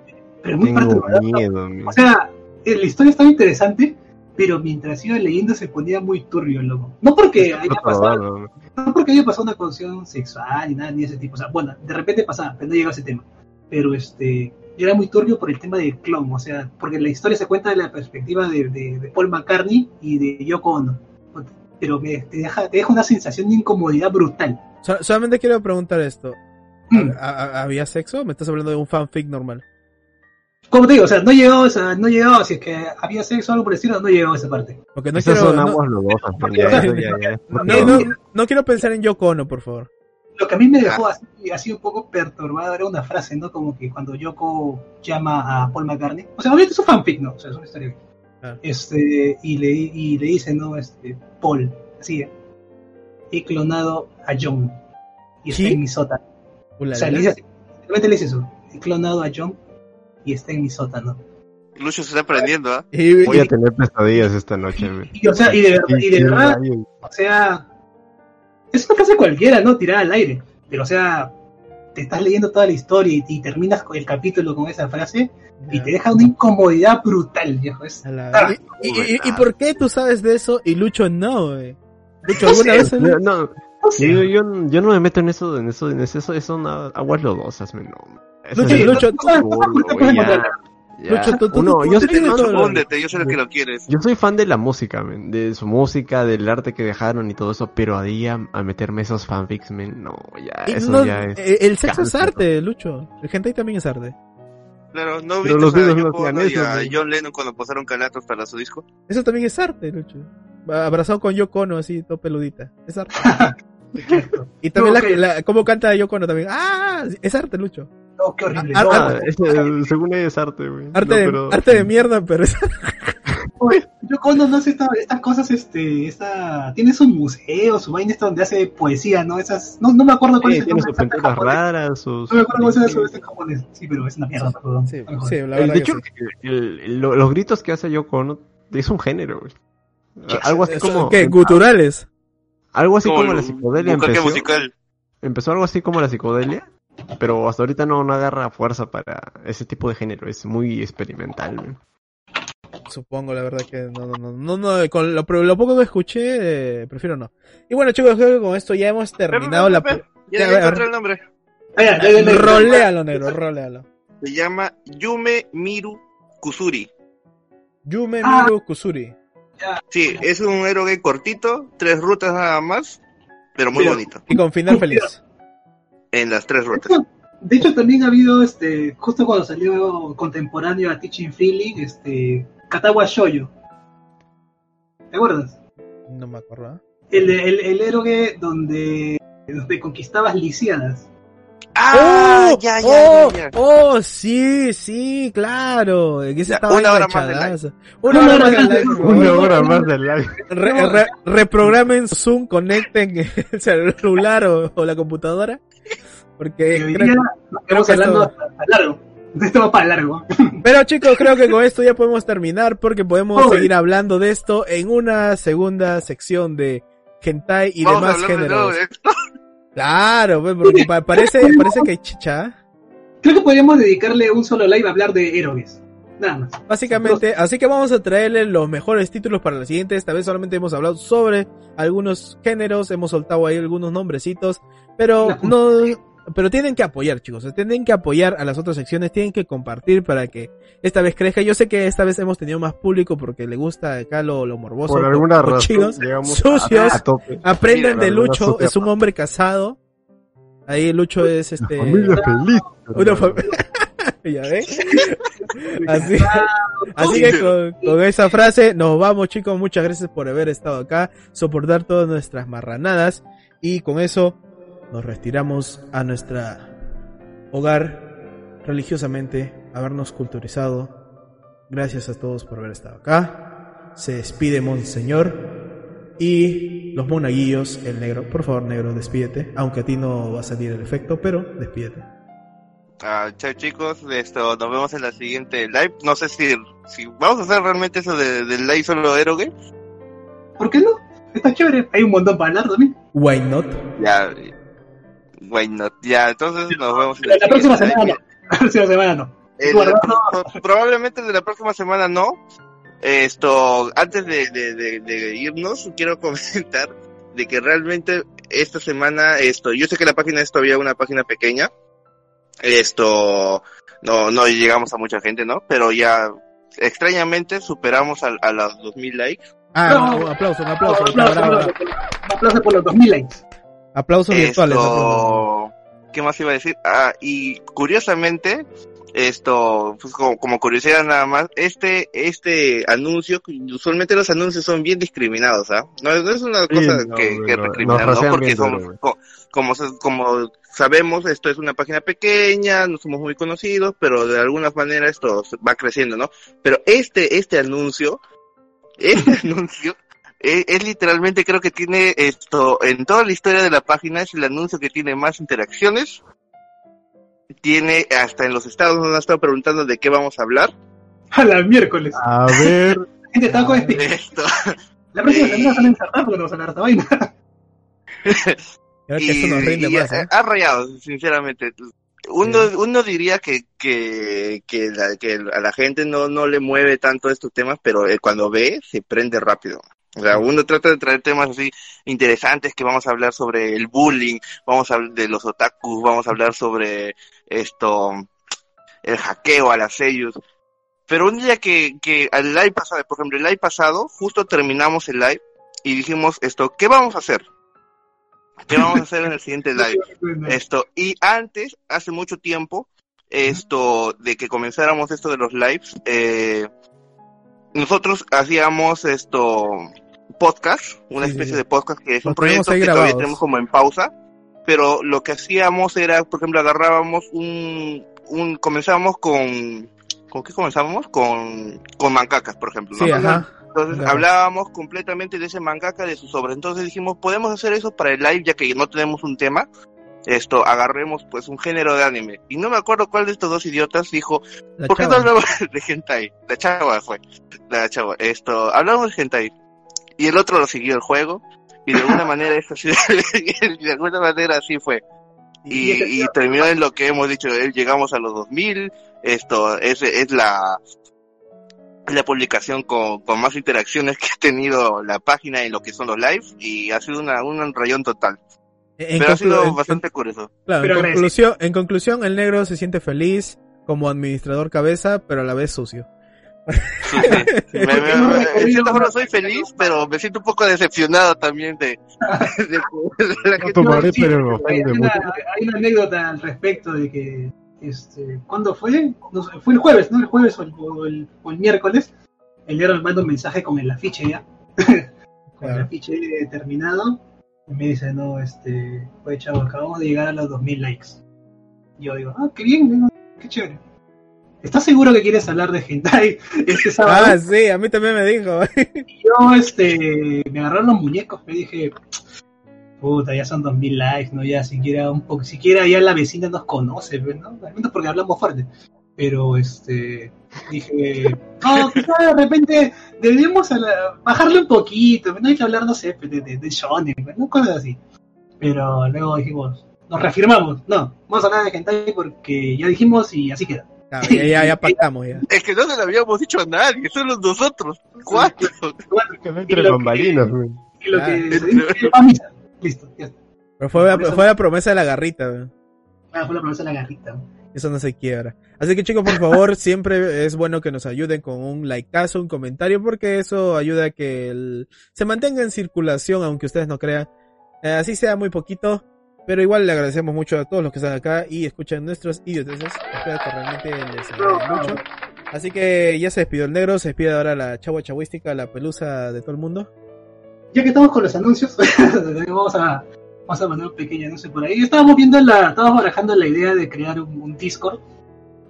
Pero muy Tengo miedo. O sea, eh, la historia estaba interesante, pero mientras iba leyendo se ponía muy turbio el loco. No porque haya pasado, no porque haya pasado una condición sexual ni nada ni ese tipo. O sea, bueno, de repente pasaba, pero no llegaba a ese tema. Pero este, era muy turbio por el tema del clon, o sea, porque la historia se cuenta de la perspectiva de, de- de Paul McCartney y de Yoko Ono. Pero me, te, deja, te deja una sensación de incomodidad brutal. So- solamente quiero preguntar esto. Mm. ¿Ha- ha- ¿Había sexo? ¿Me estás hablando de un fanfic normal? Como te digo, o sea, no llegaba, o sea, no llegaba, si es que había sexo o algo por el estilo, no llegaba a esa parte. Porque no quiero, son no. Ya, ya, ya. [laughs] No, no, no- no quiero pensar en Yoko Ono, por favor. Lo que a mí me dejó así, así un poco perturbado era una frase, ¿no? Como que cuando Yoko llama a Paul McCartney, o sea, obviamente es un fanfic, ¿no? O sea, es una historia. Ah. Este, y le, y le dice, ¿no? Este, Paul, así, ¿eh? he clonado a John y está ¿Sí? en mi sótano. O sea, le dice así, simplemente le dice eso, he clonado a John y está en mi sótano. Lucho se está aprendiendo, ¿ah? Y- Voy a y- tener pesadillas esta noche, man. Y, o sea, y de verdad, y o sea, es una frase cualquiera, ¿no? Tirada al aire. Pero, o sea, te estás leyendo toda la historia y, y terminas el capítulo con esa frase y te deja una incomodidad brutal, viejo. Es, Ah, ¿Y, y- y- y por qué tú sabes de eso y Lucho no, güey? Lucho, ¿alguna sé, vez? en- No, no, no sé. yo, yo, yo no me meto en eso, en eso, en eso, eso son aguas lodosas, no. Lucho, es- Lucho, yo lo- Húndete, yo sé lo que lo quieres. Yo soy fan de la música, man, de su música, del arte que dejaron y todo eso, pero ahí a, a meterme esos fanfics, man, no, ya, eso no- ya es... eh, el sexo es arte, Lucho. El hentai también es arte. Claro, ¿no viste los a no eso, a. John Lennon cuando pasaron calatos para su disco? Eso también es arte, Lucho. Abrazado con Yoko Ono, así, todo peludita. Es arte. [laughs] y también No, la, ok. la- cómo canta Yoko Ono también. ¡Ah! Es arte, Lucho. No, qué horrible. Ah, No, Ah, no, ese, según ella es arte, güey. Arte, No, de, pero- arte de mierda, pero es [laughs] yo cuando no sé esta- estas cosas, este, esta, tiene su museo, su vaina esta donde hace poesía, ¿no? Esas, no, no me acuerdo cuál Sí, es el tiene sus pinturas raras, sus... No me acuerdo cómo se llama eso este japonés. Sí, pero es una mierda, perdón. Sí, la El- verdad de hecho, sí. el- el- lo- los gritos que hace Yoko Ono es un género, güey. Algo así como... ¿Qué? ¿Guturales? Algo así como, la el psicodelia empezó. musical. Empezó algo así como la psicodelia, pero hasta ahorita no, no agarra fuerza para ese tipo de género. Es muy experimental. Supongo, la verdad que no, no, no, no, no, con lo, pero lo poco que escuché, eh, prefiero no. Y bueno, chicos, creo que con esto ya hemos terminado la... Ya, encontré el nombre. Ah, ya, ya, ya, ya. Rolealo, negro, rolealo. Se llama Yume Miru Kusuri. Yume Ah. Miru Kusuri. Sí, es un héroe cortito, tres rutas nada más. pero muy Pero- bonito, Y con final feliz. En las tres rutas. De hecho, también ha habido, este, justo cuando salió contemporáneo a Teaching Feeling, este, Katawa Shoyo. ¿Te acuerdas? No me acuerdo. ¿eh? El, el, el héroe donde, donde conquistabas lisiadas. ¡Ah! ¡Oh! ya, ya, ¡Oh! ya, ya. ¡Oh! Sí, sí, claro. Ese Ya, estaba una hora más de Una Una hora más hora de más de- live, Una hora más de live. Re- re- reprogramen Zoom, conecten [laughs] el celular o, o la computadora. Porque creo día que- hablando esto- hasta largo. Esto va para largo. [laughs] Pero chicos, creo que con esto ya podemos terminar porque podemos seguir hablando de esto en una segunda sección de hentai y Vamos demás géneros. de. [laughs] Claro, pues, porque pa- parece, parece que hay chicha. Creo que podríamos dedicarle un solo live a hablar de héroes. Nada más. Básicamente, así que vamos a traerle los mejores títulos para la siguiente. Esta vez solamente hemos hablado sobre algunos géneros, hemos soltado ahí algunos nombrecitos, pero no, pero tienen que apoyar, chicos. Tienen que apoyar a las otras secciones, tienen que compartir para que esta vez crezca. Yo sé que esta vez hemos tenido más público porque le gusta acá lo, lo morboso, Por alguna [laughs] razón llegamos sucios. a, a. Aprendan Mira, de Lucho, es un hombre casado. Ahí Lucho es este Familia feliz. una familia. [laughs] ya ven. [laughs] Así, así que con, con esa frase nos vamos chicos. Muchas gracias por haber estado acá, soportar todas nuestras marranadas y con eso nos retiramos a nuestra hogar religiosamente, habernos culturizado. Gracias a todos por haber estado acá. Se despide Monseñor y los monaguillos, el negro. Por favor, negro, despídete. Aunque a ti no va a salir el efecto, pero despídete. Ah, chao chicos, esto, nos vemos en la siguiente live. No sé si, si vamos a hacer realmente eso de- del live solo héroe. ¿Por qué no? Está chévere. Hay un montón para hablar también. Why not? Ya, why not? Ya, entonces nos vemos en La, la, próxima semana no. La próxima semana no. Guarda- pro- probablemente de la próxima semana no. Esto, antes de, de, de- de irnos, quiero [laughs] comentar de que realmente esta semana, esto, yo sé que la página es todavía una página pequeña. Esto, no, no llegamos a mucha gente, ¿no? Pero ya, extrañamente, superamos a, a los 2000 likes. Ah, No. un aplauso, un aplauso. Un está aplauso, bravo. un aplauso por los 2000 likes. Aplausos virtuales. aplausos. ¿qué más iba a decir? Ah, y curiosamente, esto, pues como, como curiosidad nada más, este, este anuncio, usualmente los anuncios son bien discriminados, ¿ah? No, no es una Sí, cosa no, que, recriminar, ¿no? Porque bien somos, co- como, se- como sabemos, esto es una página pequeña, no somos muy conocidos, pero de alguna manera esto va creciendo, ¿no? Pero este, este anuncio, este [laughs] anuncio, es, es literalmente creo que tiene esto, en toda la historia de la página es el anuncio que tiene más interacciones. Tiene, hasta en los estados nos han estado preguntando de qué vamos a hablar. A la miércoles. A ver. La [laughs] gente está con este. Esto, La próxima semana salen ensartados porque no vamos a hablar de esta vaina. Creo que eso nos rinde y más, ha, ¿eh? ha rayado, sinceramente. Uno, uno diría que, que, que, la, que a la gente no, no le mueve tanto estos temas, pero eh, cuando ve, se prende rápido. O sea, uno trata de traer temas así interesantes que vamos a hablar sobre el bullying, vamos a hablar de los otakus, vamos a hablar sobre esto, el hackeo a las sellos. Pero un día que, que al live pasado, por ejemplo, el live pasado, justo terminamos el live y dijimos esto, ¿qué vamos a hacer? ¿Qué vamos a hacer en el siguiente [laughs] live? Esto, y antes, hace mucho tiempo, esto, de que comenzáramos esto de los lives, eh, nosotros hacíamos esto, podcast, una Sí, especie sí. de podcast que es un proyecto que todavía tenemos como en pausa, pero lo que hacíamos era, por ejemplo, agarrábamos un, un, comenzábamos con, ¿con qué comenzábamos? Con, con mancacas, por ejemplo, ¿no? Sí, ajá. Entonces Claro. hablábamos completamente de ese mangaka, de sus obras. Entonces dijimos, podemos hacer eso para el live, ya que no tenemos un tema. Esto, agarremos pues un género de anime. Y no me acuerdo cuál de estos dos idiotas dijo, La ¿por qué no hablamos [laughs] de hentai? La chava fue. La chava. Esto, hablamos de hentai. Y el otro lo siguió el juego. Y de alguna manera eso sí, [laughs] de alguna manera así fue. Y, y terminó en lo que hemos dicho, eh, llegamos a los 2000, esto es, es la, la publicación con, con más interacciones que ha tenido la página en lo que son los lives y ha sido una, un rayón total. En Pero ha sido en- bastante curioso. Claro, en conclusión, en conclusión, el negro se siente feliz como administrador cabeza, pero a la vez sucio. Sí, sí. [laughs] Me- me- me- en cierta forma soy feliz, pero me siento un poco decepcionado también de, de, de la No gente. Sí, pero hay, una, hay una anécdota al respecto de que, este, ¿cuándo fue? No sé, fue el jueves, ¿no? El jueves o el, o el, o el miércoles. El me manda un mensaje con el afiche ya. [laughs] con el afiche terminado. Y me dice, no, este, oye chavo, acabamos de llegar a los 2000 likes. Yo digo, ah, qué bien, digo, qué chévere. ¿Estás seguro que quieres hablar de hentai este sábado? Ah, sí, a mí también me dijo. Y yo, este, me agarraron los muñecos, me dije, puta, ya son 2000 likes, ¿no? Ya siquiera un poco, siquiera ya la vecina nos conoce, pues, ¿no? Al menos porque hablamos fuerte. Pero, este, dije, no, quizá de repente la- bajarle un poquito, no hay que hablar, no sé, pues, de, de, de shonen, pues, ¿no? Cosas así. Pero luego dijimos, nos reafirmamos, no, vamos a hablar de hentai porque ya dijimos y así queda. Claro, ya, ya, ya [laughs] pactamos ya. Es que no se lo habíamos dicho a nadie, solo nosotros. Cuatro. Entre lo bambalinas. Y lo listo, ya está. Pero fue, la promesa de la garrita, weón. Ah, fue la promesa de la garrita. Eso no se quiebra. Así que chicos, por favor, siempre es bueno que nos ayuden con un likeazo, un comentario, porque eso ayuda a que el- se mantenga en circulación, aunque ustedes no crean. Eh, así sea muy poquito, pero igual le agradecemos mucho a todos los que están acá y escuchan nuestros idioteces. Espero que realmente les agrade mucho. Así que ya se despidió el negro, se despide ahora la chagua chagüística, la pelusa de todo el mundo. Ya que estamos con los anuncios, [laughs] vamos a vamos a mandar un pequeño anuncio por ahí. Estábamos viendo la, estábamos barajando la idea de crear un, un Discord.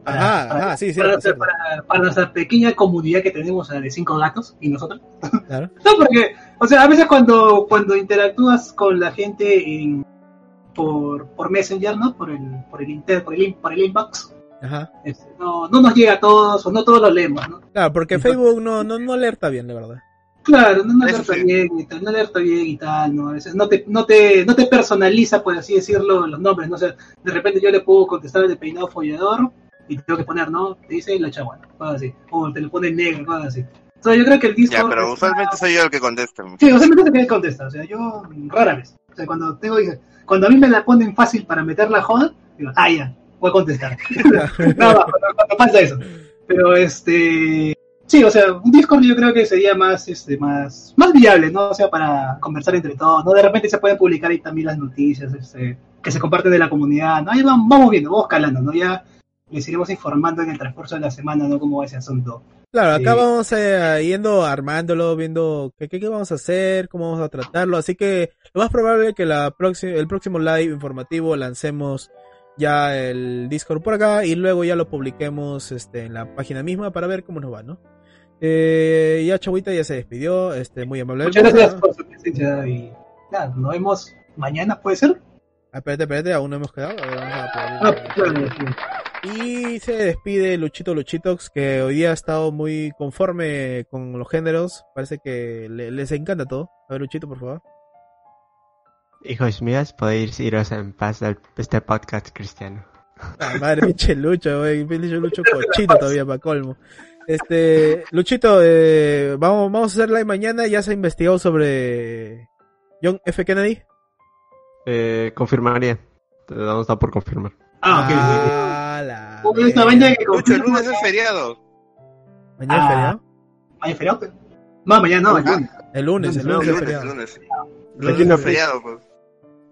para- Ajá, para- ajá, sí, para, para- para nuestra pequeña comunidad que tenemos de cinco gatos y nosotros. Claro. [laughs] No, porque, o sea, a veces cuando, cuando interactúas con la gente en, por, por Messenger, ¿no? Por el, por el inter, por el, in- por el inbox, Ajá. este, no, no nos llega a todos, o no todos lo leemos, ¿no? Claro, porque Facebook no, no, no alerta bien, la verdad. Claro, no, no alerta sí. bien y tal, no alerta bien y tal, ¿no? A veces no te, no te, no te personaliza, por así decirlo, los nombres, ¿no? O sea, de repente yo le puedo contestar el de peinado follador y tengo que poner, ¿no? Te dice la chaguana, cosas así. O te lo pone negro, cosas así. Entonces yo creo que el Discord... Ya, pero es usualmente soy yo el que contesta. Sí, usualmente te contesta, o sea, yo rara vez. O sea, cuando tengo, cuando a mí me la ponen fácil para meter la joda, digo, ah, ya, voy a contestar. Nada cuando, cuando pasa eso. Pero este, sí, o sea, un Discord yo creo que sería más, este, más, más viable, ¿no? O sea, para conversar entre todos, ¿no? De repente se pueden publicar ahí también las noticias, este, que se comparten de la comunidad, ¿no? Ahí vamos, vamos viendo, vamos calando, ¿no? Ya les iremos informando en el transcurso de la semana, ¿no? Cómo va ese asunto. Claro, acá vamos eh, yendo armándolo, viendo qué, qué, qué vamos a hacer, cómo vamos a tratarlo. Así que lo más probable es que la próxima, el próximo live informativo lancemos ya el Discord por acá y luego ya lo publiquemos este, en la página misma para ver cómo nos va, ¿no? Eh, ya Chavita ya se despidió, este, muy amable. Muchas gracias por su presencia y nada, nos vemos mañana, ¿puede ser? Ah, espérate, espérate, aún no hemos quedado. A ver, vamos a Ah, poner- claro, sí. Y se despide Luchito Luchitox, que hoy día ha estado muy conforme con los géneros. Parece que le- les encanta todo. A ver, Luchito, por favor. Hijos míos, podéis iros en paz de este podcast cristiano. Ah, madre, [laughs] pinche Lucho, güey. Pinche Lucho cochito todavía para colmo. Este, Luchito, eh, vamos, vamos a hacer live mañana. Ya se ha investigado sobre John F. Kennedy. Eh, confirmaría. Te vamos a estar por confirmar. Ah, ok. Ah, la Uy, esta vaina que Lucho, el lunes es feriado. Mañana es Ah. feriado. ¿Mañana es feriado? No, mañana no, el lunes. El lunes, el No, lunes es lunes, feriado. lunes. Lunes Aquí no Es feriado. feriado, pues.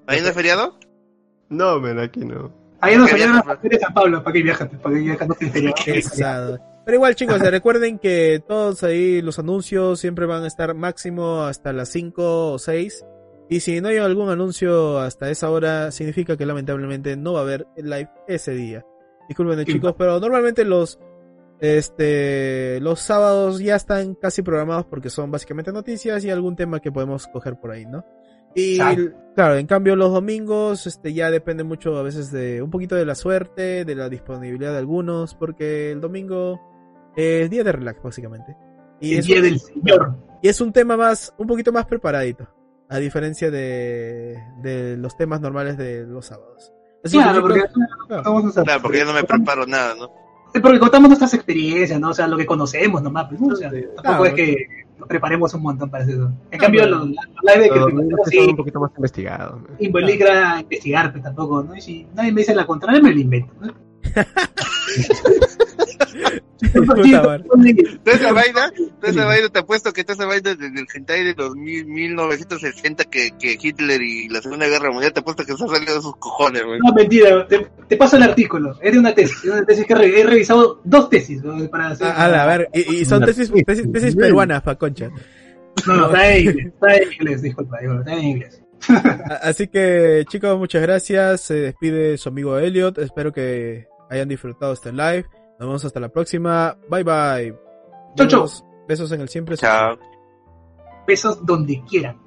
¿Ahí no es feriado? No, men, aquí no. Ahí nos ¿Para qué salieron viajas, las facturas de San Pablo, ¿para qué viajas? ¿Para qué viajas? No feriado. Pesado. Pero igual chicos, recuerden que todos ahí los anuncios siempre van a estar máximo hasta las 5 o 6. Y si no hay algún anuncio hasta esa hora, significa que lamentablemente no va a haber el live ese día. Disculpen Sí. chicos, pero normalmente los este los sábados ya están casi programados porque son básicamente noticias y algún tema que podemos coger por ahí, ¿no? Y claro, en cambio los domingos este ya depende mucho a veces de un poquito de la suerte, de la disponibilidad de algunos, porque el domingo es día de relax básicamente. Y El es día un- del Señor. y es un tema más, un poquito más preparadito, a diferencia de, de los temas normales de los sábados. Así Claro, porque Claro, porque yo no me preparo nada, ¿no? Sí, porque contamos nuestras experiencias, ¿no? O sea, lo que conocemos nomás. Pues, ¿no? O sea, tampoco Claro. es que nos preparemos un montón para eso. En No, cambio, los, los live que son sí un poquito más investigados. men. involucra investigar, pues tampoco, ¿no? Y si nadie me dice la contraria, me lo invento. ¿no? [laughs] Toda esa vaina, toda esa vaina, te apuesto que toda esa vaina desde el hentai de los mil, 1960 que, que Hitler y la Segunda Guerra Mundial, te apuesto que se ha salido de sus cojones, güey. No, mentira, te, te paso el artículo. Es de una tesis. Es una tesis que he revisado dos tesis ¿no? para hacer. Ah, a ver, y, y son tesis, tesis, tesis peruanas, pa' concha. No, no, está en inglés. Está en inglés, disculpa, está en inglés. Así que, chicos, muchas gracias. Se despide su amigo Elliot. Espero que hayan disfrutado este live. Nos vemos hasta la próxima. Bye bye. Chau, chau. Besos- Besos en el siempre. Chao. Besos donde quieran.